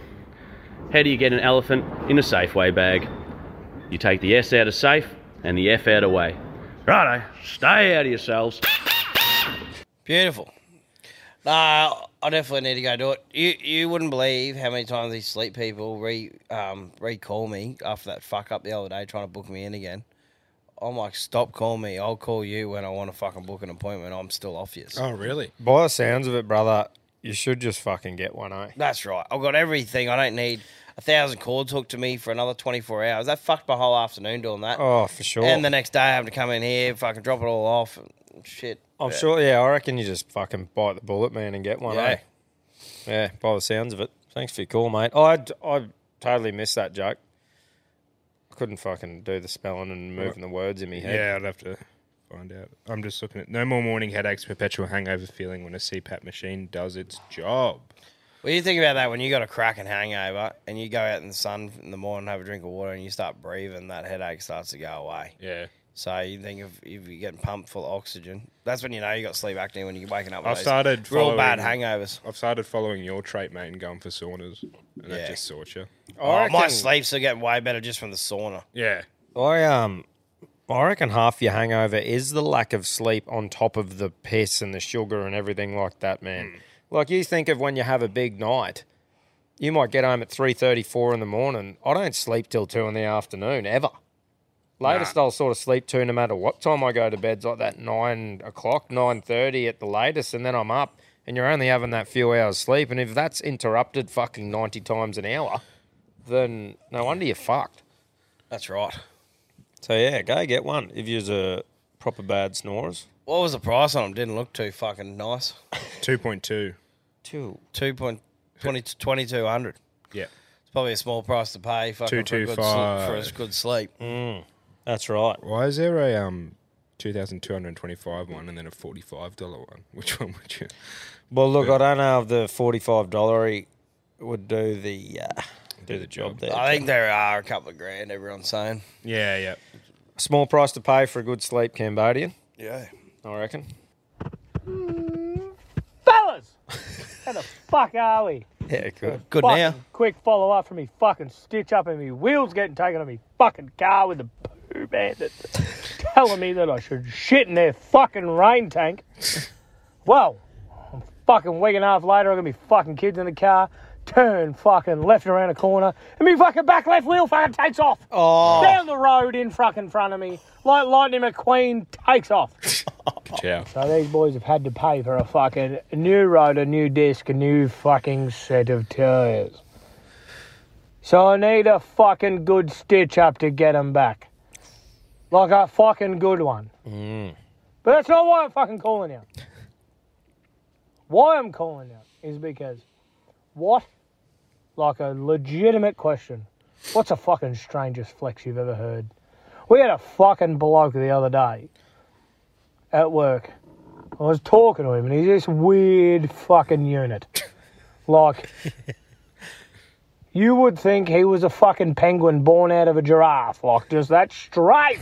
How do you get an elephant in a Safeway bag? You take the S out of safe and the F out of way. Righto, stay out of yourselves. Beautiful. Nah, I definitely need to go do it. You you wouldn't believe how many times these sleep people re um recall me after that fuck up the other day trying to book me in again. I'm like, stop calling me. I'll call you when I want to fucking book an appointment. I'm still off you. Oh, really? By the sounds of it, brother, you should just fucking get one, eh? That's right. I've got everything. I don't need a thousand cords hooked to me for another 24 hours. That fucked my whole afternoon doing that. Oh, for sure. And the next day I have to come in here, fucking drop it all off. And shit. I'm Yeah. sure. Yeah, I reckon you just fucking bite the bullet, man, and get one. Yeah. Eh? Yeah. By the sounds of it. Thanks for your call, mate. I I totally missed that joke. I couldn't fucking do the spelling and moving the words in my head. Yeah, I'd have to find out. I'm just looking at no more morning headaches, perpetual hangover feeling when a CPAP machine does its job. What do you think about that when you got a cracking hangover and you go out in the sun in the morning, have a drink of water, and you start breathing, that headache starts to go away. Yeah. So you think if, if you're getting pumped full of oxygen, that's when you know you got sleep apnea when you're waking up. With I've those started real following, bad hangovers. I've started following your trait, mate, and going for saunas, and Yeah. that just sorts you. Oh, my sleeps are getting way better just from the sauna. Yeah. I um, I reckon half your hangover is the lack of sleep on top of the piss and the sugar and everything like that, man. Like you think of when you have a big night, you might get home at three thirty, four in the morning. I don't sleep till two in the afternoon ever. Latest I'll sort of sleep to no matter what time I go to bed, like that nine o'clock, nine thirty at the latest, and then I'm up. And you're only having that few hours sleep, and if that's interrupted fucking ninety times an hour, then no wonder you're fucked. That's right. So yeah, go get one if you're a proper bad snorers. What was the price on them? Didn't look too fucking nice. (laughs) Two point two. Two. Two point twenty twenty two hundred. Yeah. It's probably a small price to pay fucking for, a good, sl- 225. for a good sleep. Mm, that's right. Why is there a um two thousand two hundred twenty-five one and then a forty-five dollar one? (laughs) Which one would you? Well, look, I don't know if the forty-five dollar would do the uh, do the job there. I think there are a couple of grand. Everyone's saying. Yeah, yeah. small price to pay for a good sleep, Cambodian. Yeah. I reckon. Fellas! How the fuck are we? Yeah, good. Good Fucking now. Quick follow up from me fucking stitch up and me wheels getting taken on me fucking car with the poo bandit telling me that I should shit in their fucking rain tank. well, I'm fucking week and a half later, I got me fucking kids in the car, turn fucking left around a corner, and me fucking back left wheel fucking takes off. Oh. Down the road in fucking front of me, like Lightning McQueen takes off. Ciao. So these boys have had to pay for a fucking new road, a new disc, a new fucking set of tires. So I need a fucking good stitch up to get them back. Like a fucking good one. Mm. But that's not why I'm fucking calling out. Why I'm calling out is because what? Like a legitimate question. What's the fucking strangest flex you've ever heard? We had a fucking bloke the other day at work. I was talking to him and he's this weird fucking unit. Like, (laughs) you would think he was a fucking penguin born out of a giraffe. Like, just that straight.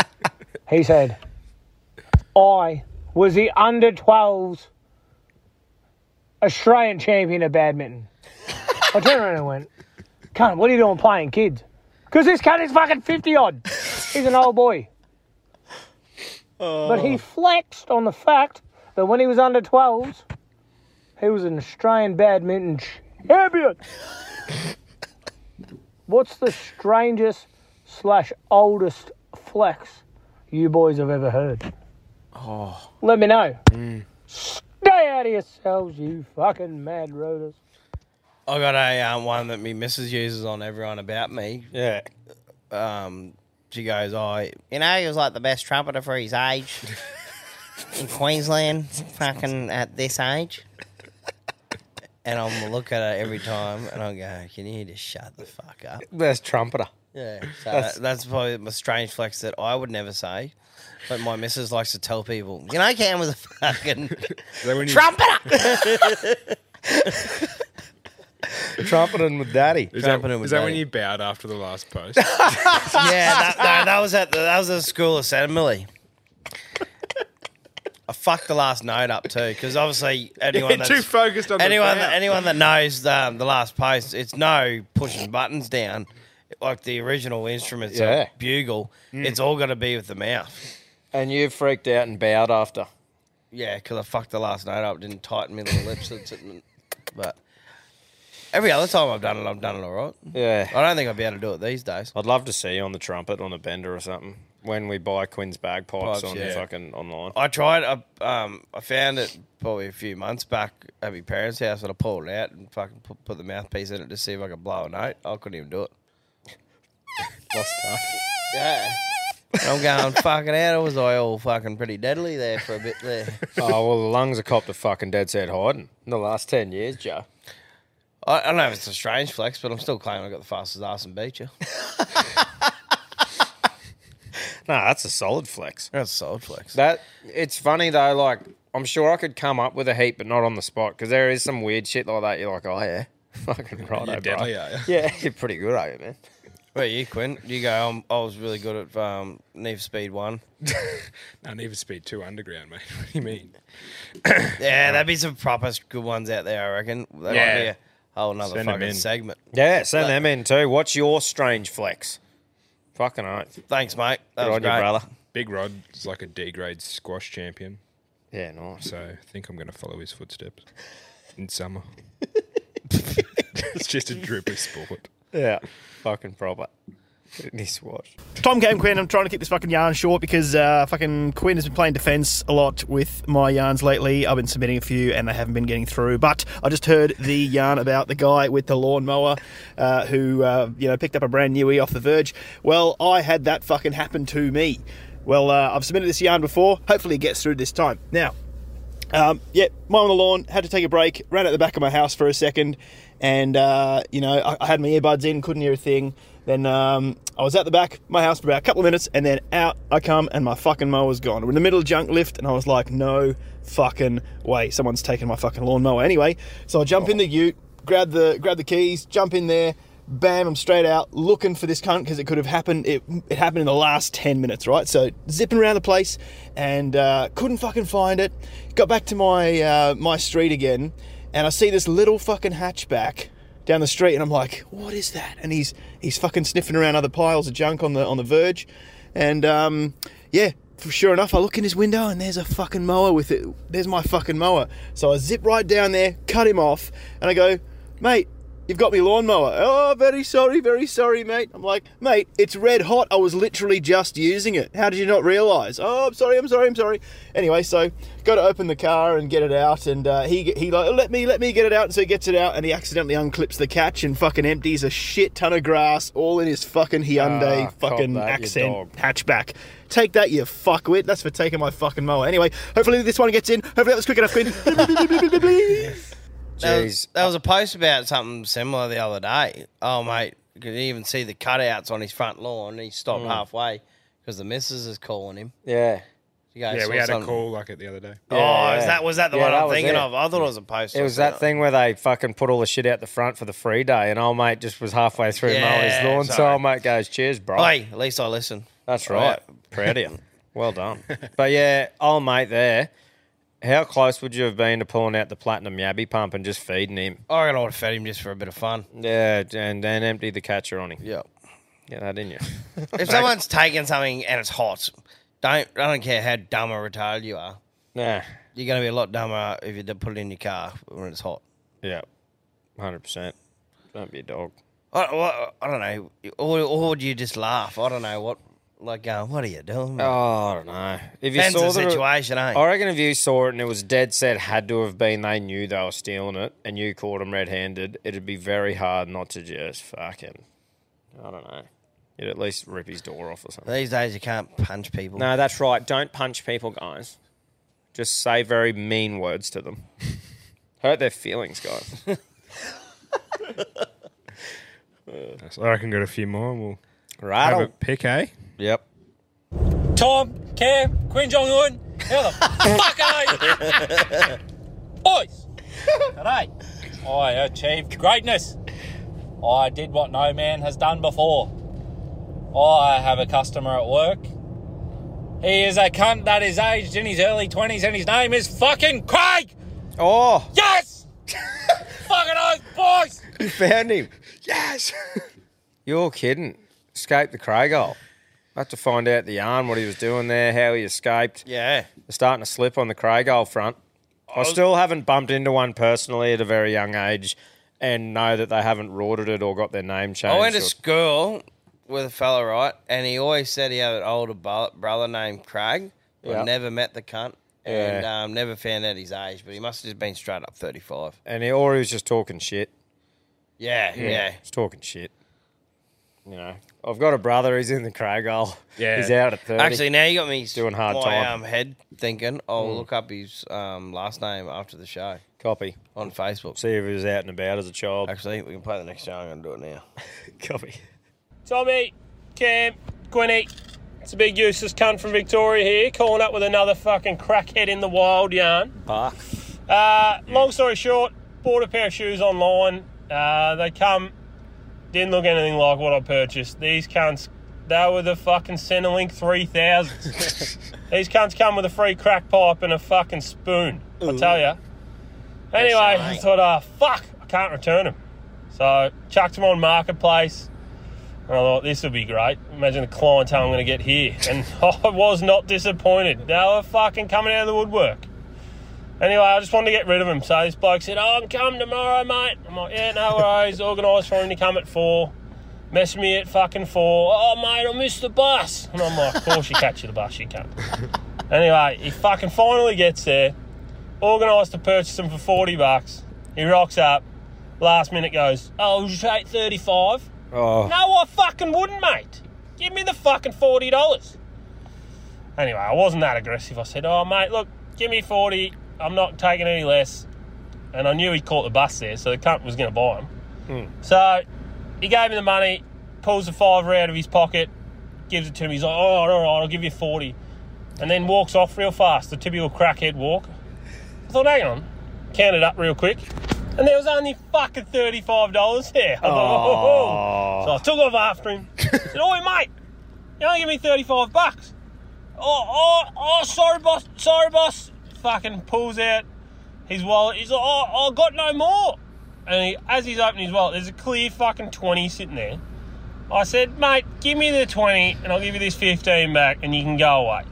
(laughs) he said, I was the under 12s Australian champion of badminton. I turned around and went, Cunt, what are you doing playing kids? Because this cunt is fucking 50 odd. He's an old boy. But he oh. flexed on the fact that when he was under 12s, he was an Australian badminton champion. What's the strangest slash oldest flex you boys have ever heard? Oh. Let me know. Stay out of yourselves, you fucking mad rotors. I got a um, one that me missus uses on everyone about me. Yeah. Um, she goes, "I, you know, he was like the best trumpeter for his age (laughs) in Queensland, fucking at this age." And I'm look at her every time, and I go, "Can you just shut the fuck up?" That's trumpeter. Yeah, so That's- that's, that's probably my strange flex that I would never say, but my missus likes to tell people. You know, Cam was a fucking (laughs) when you- trumpeter. (laughs) Trumpeting with daddy. Is that, Trumpeting with daddy. is that when daddy. you bowed after the last post? (laughs) yeah, that, no, that was at the, that was at the school assembly. I fucked the last note up too, because obviously (laughs) anyone You're that's too focused on anyone bow. that, anyone that knows um, the last post, it's no pushing buttons down like the original instruments, Yeah. yeah. bugle. Mm. It's all got to be with the mouth. And you freaked out and bowed after. Yeah, because I fucked the last note up, didn't tighten my little lips. It's- it- (laughs) But every other time I've done it, I've done it all right. Yeah. I don't think I'd be able to do it these days. I'd love to see you on the trumpet on a bender or something when we buy Quinn's bagpipes Pipes, on yeah. fucking online. I tried. I, um, I found it probably a few months back at my parents' house, and I pulled it out and fucking put, put the mouthpiece in it to see if I could blow a note. I couldn't even do it. (laughs) Lost touch. Yeah. And I'm going fucking out. It was I all fucking pretty deadly there for a bit there. (laughs) oh well, the lungs are copped a fucking dead set hiding in the last ten years, Joe. I, I don't know if it's a strange flex, but I'm still claiming I got the fastest ass in beat you. (laughs) No, that's a solid flex. That's a solid flex. That it's funny though. Like I'm sure I could come up with a heap, but not on the spot because there is some weird shit like that. You're like, oh yeah, (laughs) fucking right, You're deadly, are you? (laughs) Yeah, you're pretty good, are you, man? Where you, Quinn? You go. Um, I was really good at um, Need for Speed One. (laughs) no, Need for Speed 2 Underground, mate. What do you mean? (coughs) Yeah, there'd be some proper good ones out there. I reckon. That might Yeah. be a whole nother Send 'em fucking segment. Yeah, send them in too. What's your strange flex? Fucking oath. Thanks, mate. That Good was on you, great. brother. Big Rod's like a D grade squash champion. Yeah, nice. So I think I'm going to follow his footsteps in summer. (laughs) (laughs) it's just a drippy sport. Yeah, fucking proper. (laughs) This watch. Tom Cam Quinn, I'm trying to keep this fucking yarn short because uh, fucking Quinn has been playing defence a lot with my yarns lately. I've been submitting a few and they haven't been getting through. But I just heard the yarn about the guy with the lawnmower uh, who, uh, you know, picked up a brand newie off the verge. Well, I had that fucking happen to me. Well, uh, I've submitted this yarn before. Hopefully it gets through this time. Now, um, yeah, mowing the lawn, had to take a break, ran out the back of my house for a second, and, uh, you know, I, I had my earbuds in, couldn't hear a thing. Then um, I was at the back my house for about a couple of minutes, and then out I come, and my fucking mower's gone. We're in the middle of junk lift, and I was like, no fucking way, someone's taken my fucking lawnmower. Anyway, so I jump in the ute, grab the grab the keys, jump in there, bam, I'm straight out looking for this cunt because it could have happened. It, it happened in the last 10 minutes, right? So zipping around the place and uh, couldn't fucking find it. Got back to my uh, my street again and I see this little fucking hatchback down the street and I'm like, what is that? And he's he's fucking sniffing around other piles of junk on the on the verge. And um, yeah, for sure enough, I look in his window and there's a fucking mower with it. There's my fucking mower. So I zip right down there, cut him off, and I go, mate, you've got me lawnmower. Oh, very sorry, very sorry, mate. I'm like, mate, it's red hot. I was literally just using it. How did you not realise? Oh, I'm sorry, I'm sorry, I'm sorry. Anyway, so got to open the car and get it out, and uh, he he like let me let me get it out, and so he gets it out, and he accidentally unclips the catch and fucking empties a shit ton of grass all in his fucking Hyundai Ah, fucking that, accent hatchback. Take that, you fuckwit. That's for taking my fucking mower. Anyway, hopefully this one gets in. Hopefully that was quick enough. (laughs) That was, that was a post about something similar the other day. Oh, mate, you could even see the cutouts on his front lawn. He stopped Mm. halfway because the missus is calling him. Yeah. You guys yeah, saw we had something- a call like it the other day. Oh, is that was that the Yeah, one that I'm was thinking it. of? I thought it was a post. It was that thing where they fucking put all the shit out the front for the free day, and old mate just was halfway through mowing his Yeah, lawn. So sorry. old mate goes, "Cheers, bro." Hey, at least I listen. That's right. Proud of you. (laughs) Well done. but yeah, old mate there. How close would you have been to pulling out the platinum yabby pump and just feeding him? I reckon I would have fed him just for a bit of fun. Yeah, and then empty the catcher on him. Yeah. Yeah, that didn't you? (laughs) If someone's taking something and it's hot, don't I don't care how dumb or retarded you are. Nah. You're to be a lot dumber if you put it in your car when it's hot. Yeah, hundred percent. Don't be a dog. I, I don't know. Or, or would you just laugh? I don't know what. Like, going, what are you doing? Oh, I don't know. If you Depends saw the the situation, eh? I reckon if you saw it and it was dead set had to have been they knew they were stealing it and you caught them red-handed, it'd be very hard not to just fucking, I don't know. You'd at least rip his door off or something. These days, you can't punch people. No, that's right. Don't punch people, guys. Just say very mean words to them. (laughs) Hurt their feelings, guys. (laughs) So I can get a few more and we'll Rattle. have a pick, eh? Yep. Tom, Cam, Quinn Jong Un, how the (laughs) fuck are you? Boys! G'day. I achieved greatness. I did what no man has done before. I have a customer at work. He is a cunt that is aged in his early 20s and his name is fucking Craig! Oh! Yes! (laughs) fucking oath, boys! You found him. Yes! You're kidding. Escaped the Craighole. I have to find out the yarn, what he was doing there, how he escaped. Yeah. They're starting to slip on the Craighole front. I was- still haven't bumped into one personally at a very young age and know that they haven't rorted it or got their name changed. I went to or- school with a fella, right? And he always said he had an older brother named Craig. but Yeah. never met the cunt. And Yeah. um, never found out his age, but he must have just been straight up 35. and he, or he was just talking shit. Yeah, yeah. He's talking shit. You know, I've got a brother. He's in the Craighole. Yeah. he's out at thirty. Actually, now you got me doing hard my, time. Um, head thinking. I'll Mm. look up his um, last name after the show. Copy on Facebook. See if he was out and about as a child. Actually, we can play the next show. I'm going to do it now. (laughs) Copy. Tommy, Cam, Quinny. It's a big useless cunt from Victoria here, calling up with another fucking crackhead in the wild yarn. Park. Uh, long story short, bought a pair of shoes online. Uh, they come, didn't look anything like what I purchased. These cunts, they were the fucking Centrelink 3000. (laughs) These cunts come with a free crack pipe and a fucking spoon. I tell ya. Anyway, I thought, oh, fuck, I can't return them. So, chucked them on Marketplace. And I thought, this would be great. Imagine the clientele I'm going to get here. And (laughs) I was not disappointed. They were fucking coming out of the woodwork. Anyway, I just wanted to get rid of him. So this bloke said, Oh, I'm coming tomorrow, mate. I'm like, Yeah, no worries. (laughs) Organised for him to come at four. Mess me at fucking four. Oh, mate, I missed the bus. And I'm like, Of course you catch you the bus, you can't. (laughs) Anyway, he fucking finally gets there. Organised to purchase him for 40 bucks. He rocks up. Last minute goes, Oh, you take 35 Oh. No, I fucking wouldn't, mate. Give me the fucking $40. Anyway, I wasn't that aggressive. I said, Oh, mate, look, give me 40 I'm not taking any less. And I knew he caught the bus there, so the cunt was going to buy them. Hmm. So he gave me the money, pulls the fiver out of his pocket, gives it to me. He's like, oh, all right, I'll give you 40. And then walks off real fast, the typical crackhead walk. I thought, hang on, counted up real quick. And there was only fucking $35 there. I thought, (laughs) oh. So I took off after him. said, oh, mate, you only give me 35 bucks. Oh, oh, oh, sorry, boss, sorry, boss. Fucking pulls out his wallet. He's like, oh, I got no more. And he, as he's opening his wallet, there's a clear fucking 20 sitting there. I said, mate, give me the 20 and I'll give you this 15 back and you can go away.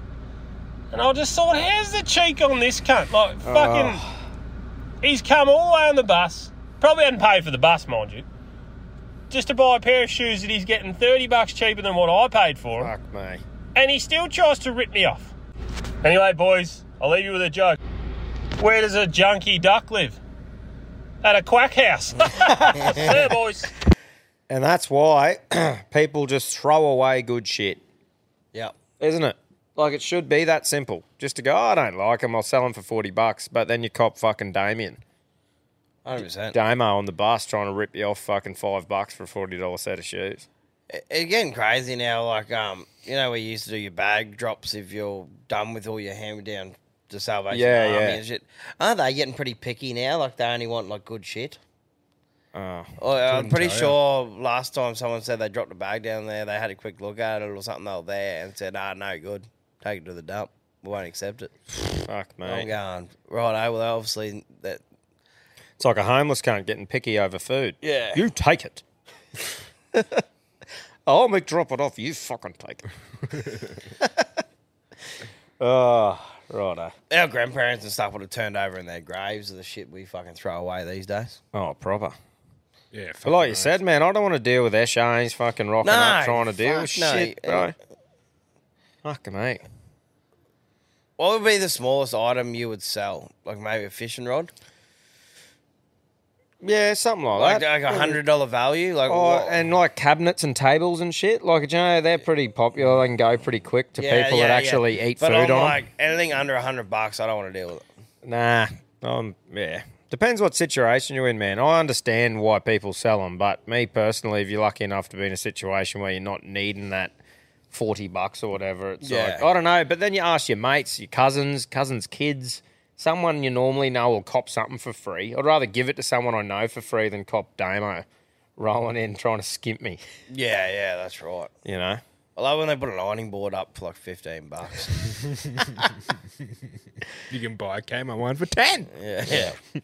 And I just thought, how's the cheek on this cunt? Like, fucking, he's come all the way on the bus. Probably hadn't paid for the bus, mind you. Just to buy a pair of shoes that he's getting 30 bucks cheaper than what I paid for. Fuck me. And he still tries to rip me off. Anyway, boys, I'll leave you with a joke. Where does a junkie duck live? At a quack house. (laughs) there, boys. And that's why (clears throat) people just throw away good shit. Yep. Isn't it? Like it should be that simple. Just to go, "Oh, I don't like them, I'll sell them for 40 bucks. But then you cop fucking Damien. 100%. Damo on the bus trying to rip you off fucking five bucks for a $40 set of shoes. It's getting crazy now. Like, um, you know, we used to do your bag drops if you're done with all your hand down to Salvation Yeah, Army yeah. and shit. Aren't they getting pretty picky now? Like, they only want like good shit. Ah, oh, Well, uh, I'm pretty sure last time someone said they dropped a bag down there, they had a quick look at it or something. They were there and said, "Ah, no good. Take it to the dump. We won't accept it." (sighs) Fuck, I'm mate. going right. Oh, well, obviously that. It's like a homeless cunt getting picky over food. Yeah. You take it. (laughs) I'll make drop it off. You fucking take it. oh, (laughs) righto. Our grandparents and stuff would have turned over in their graves of the shit we fucking throw away these days. Oh, proper. Yeah, But like you said, man, I don't want to deal with Eshane's fucking rocking No, up trying to deal with fuck no. shit, bro. Fuck, mate. What would be the smallest item you would sell? Like maybe a fishing rod? Yeah, something like, Like, that. like a hundred dollar value? Like Oh, what- and like cabinets and tables and shit. Like, you know, they're pretty popular. They can go pretty quick to Yeah, people yeah, that yeah. actually eat but food I'm on like anything under a hundred bucks, I don't want to deal with it. Nah, um, yeah. Depends what situation you're in, man. I understand why people sell them, but me personally, if you're lucky enough to be in a situation where you're not needing that forty bucks or whatever, it's Yeah. like I don't know. But then you ask your mates, your cousins, cousins' kids, someone you normally know will cop something for free. I'd rather give it to someone I know for free than cop Damo rolling in trying to skimp me. Yeah, yeah, that's right. You know? I love when they put an ironing board up for like 15 bucks. (laughs) You can buy a camo one for 10. Yeah. yeah. (laughs)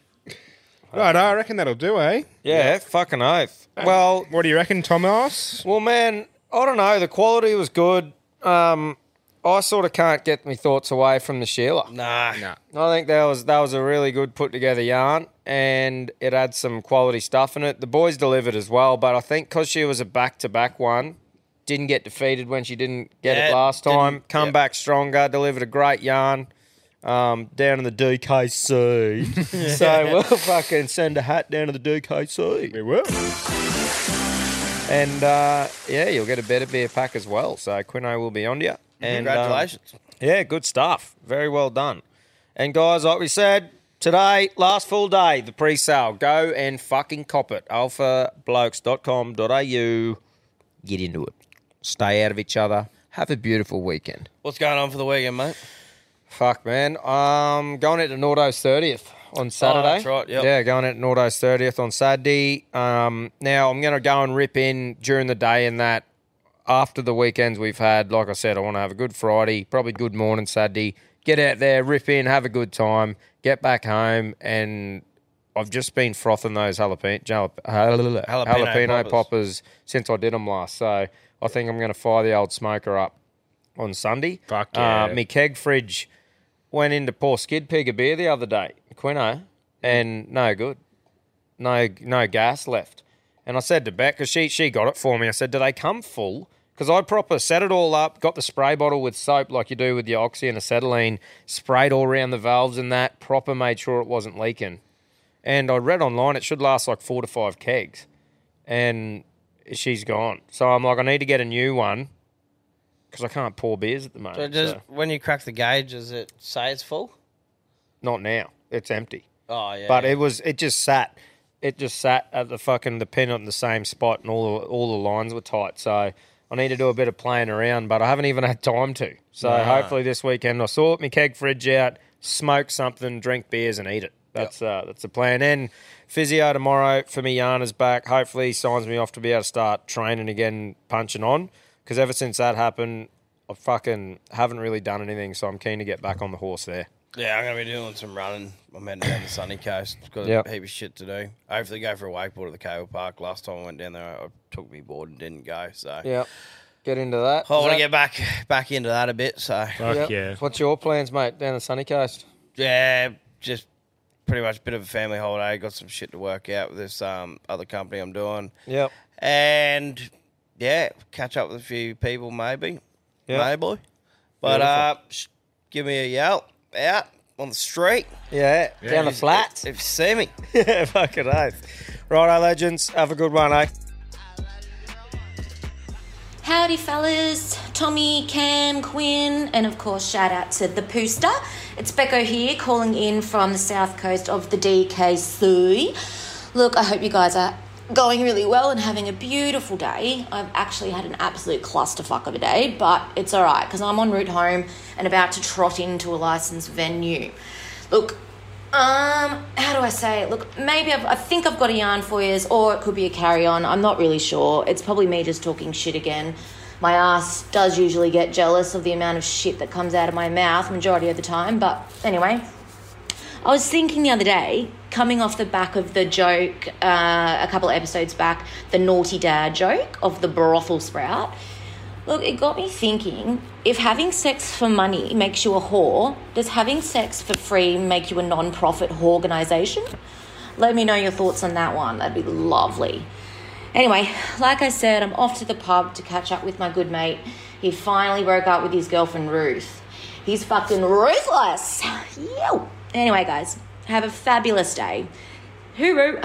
Right, I reckon that'll do, eh? Yeah, fucking oath. Well, what do you reckon, Thomas? Well, man, I don't know. The quality was good. Um, I sort of can't get my thoughts away from the Sheila. Nah. Nah. I think that was that was a really good put together yarn, and it had some quality stuff in it. The boys delivered as well, but I think because she was a back to back one, didn't get defeated when she didn't get it last time. Come yep. back stronger, delivered a great yarn. Um, down in the DKC, (laughs) so we'll fucking send a hat down to the DKC. We will. And uh, yeah, you'll get a better beer pack as well. So Quino will be on to you. And um, Congratulations. yeah, good stuff. Very well done. And guys, like we said, today, last full day, the pre-sale. Go and fucking cop it. alphablokes.com.au. Get into it. Stay out of each other. Have a beautiful weekend. What's going on for the weekend, mate? Fuck, man. Um, going out to Nordo's 30th on Saturday. Oh, that's right, yep. Yeah, going out to Nordo's 30th on Saturday. Um, now, I'm going to go and rip in during the day in that after the weekends we've had. Like I said, I want to have a good Friday, probably good morning Saturday. Get out there, rip in, have a good time, get back home, and I've just been frothing those jalapeno, jalap- (laughs) jalapeno, Jalapeno poppers. poppers. since I did them last. So I think I'm going to fire the old smoker up on Sunday. Fuck Uh, yeah. me keg fridge went in to pour skid pig a beer the other day, Quino, and no good. No no gas left. And I said to Beck, because she, she got it for me, I said, do they come full? Because I proper set it all up, got the spray bottle with soap like you do with the oxy and acetylene, sprayed all around the valves and that, proper made sure it wasn't leaking. And I read online it should last like four to five kegs. And she's gone. So I'm like, I need to get a new one because I can't pour beers at the moment. So does, so- when you crack the gauge, does it say it's full? Not now. It's empty. Oh, yeah. But yeah. it was it just sat it just sat at the fucking the pin on the same spot and all the all the lines were tight. So I need to do a bit of playing around, but I haven't even had time to. So hopefully this weekend I'll sort my keg fridge out, smoke something, drink beers and eat it. That's uh, that's the plan. And physio tomorrow for me Yana's back. Hopefully he signs me off to be able to start training again, punching on. Because ever since that happened, I fucking haven't really done anything. So I'm keen to get back on the horse there. Yeah, I'm going to be doing some running. I'm heading down the sunny coast. Got Yep. a heap of shit to do. Hopefully, go for a wakeboard at the cable park. Last time I went down there, I took me board and didn't go. So Yeah. Get into that. I want to that- get back back into that a bit. So Yep. What's your plans, mate, down the sunny coast? Yeah, just pretty much a bit of a family holiday. Got some shit to work out with this um, other company I'm doing. Yep. And yeah, catch up with a few people maybe. Yep. Maybe. But Beautiful. uh, sh- give me a yell out on the street. Yeah, down the If- flats. If you see me. (laughs) yeah, fucking oath. Righto, legends. Have a good one, eh? Howdy, fellas. Tommy, Cam, Quinn, and of course, shout out to the Pooster. It's Becco here, calling in from the south coast of the DKC. Look, I hope you guys are going really well and having a beautiful day. I've actually had an absolute clusterfuck of a day, but it's alright because I'm en route home and about to trot into a licensed venue. Look, um, how do I say it? Look, maybe I've, I think I've got a yarn for you, or it could be a carry on. I'm not really sure. It's probably me just talking shit again. My ass does usually get jealous of the amount of shit that comes out of my mouth majority of the time, but anyway. I was thinking the other day, coming off the back of the joke uh, a couple episodes back, the naughty dad joke of the brothel sprout. Look, it got me thinking if having sex for money makes you a whore, does having sex for free make you a non profit whore organisation? Let me know your thoughts on that one. That'd be lovely. Anyway, like I said, I'm off to the pub to catch up with my good mate. He finally broke up with his girlfriend Ruth. He's fucking ruthless. (laughs) Yo. Anyway, guys, have a fabulous day. Hooroo.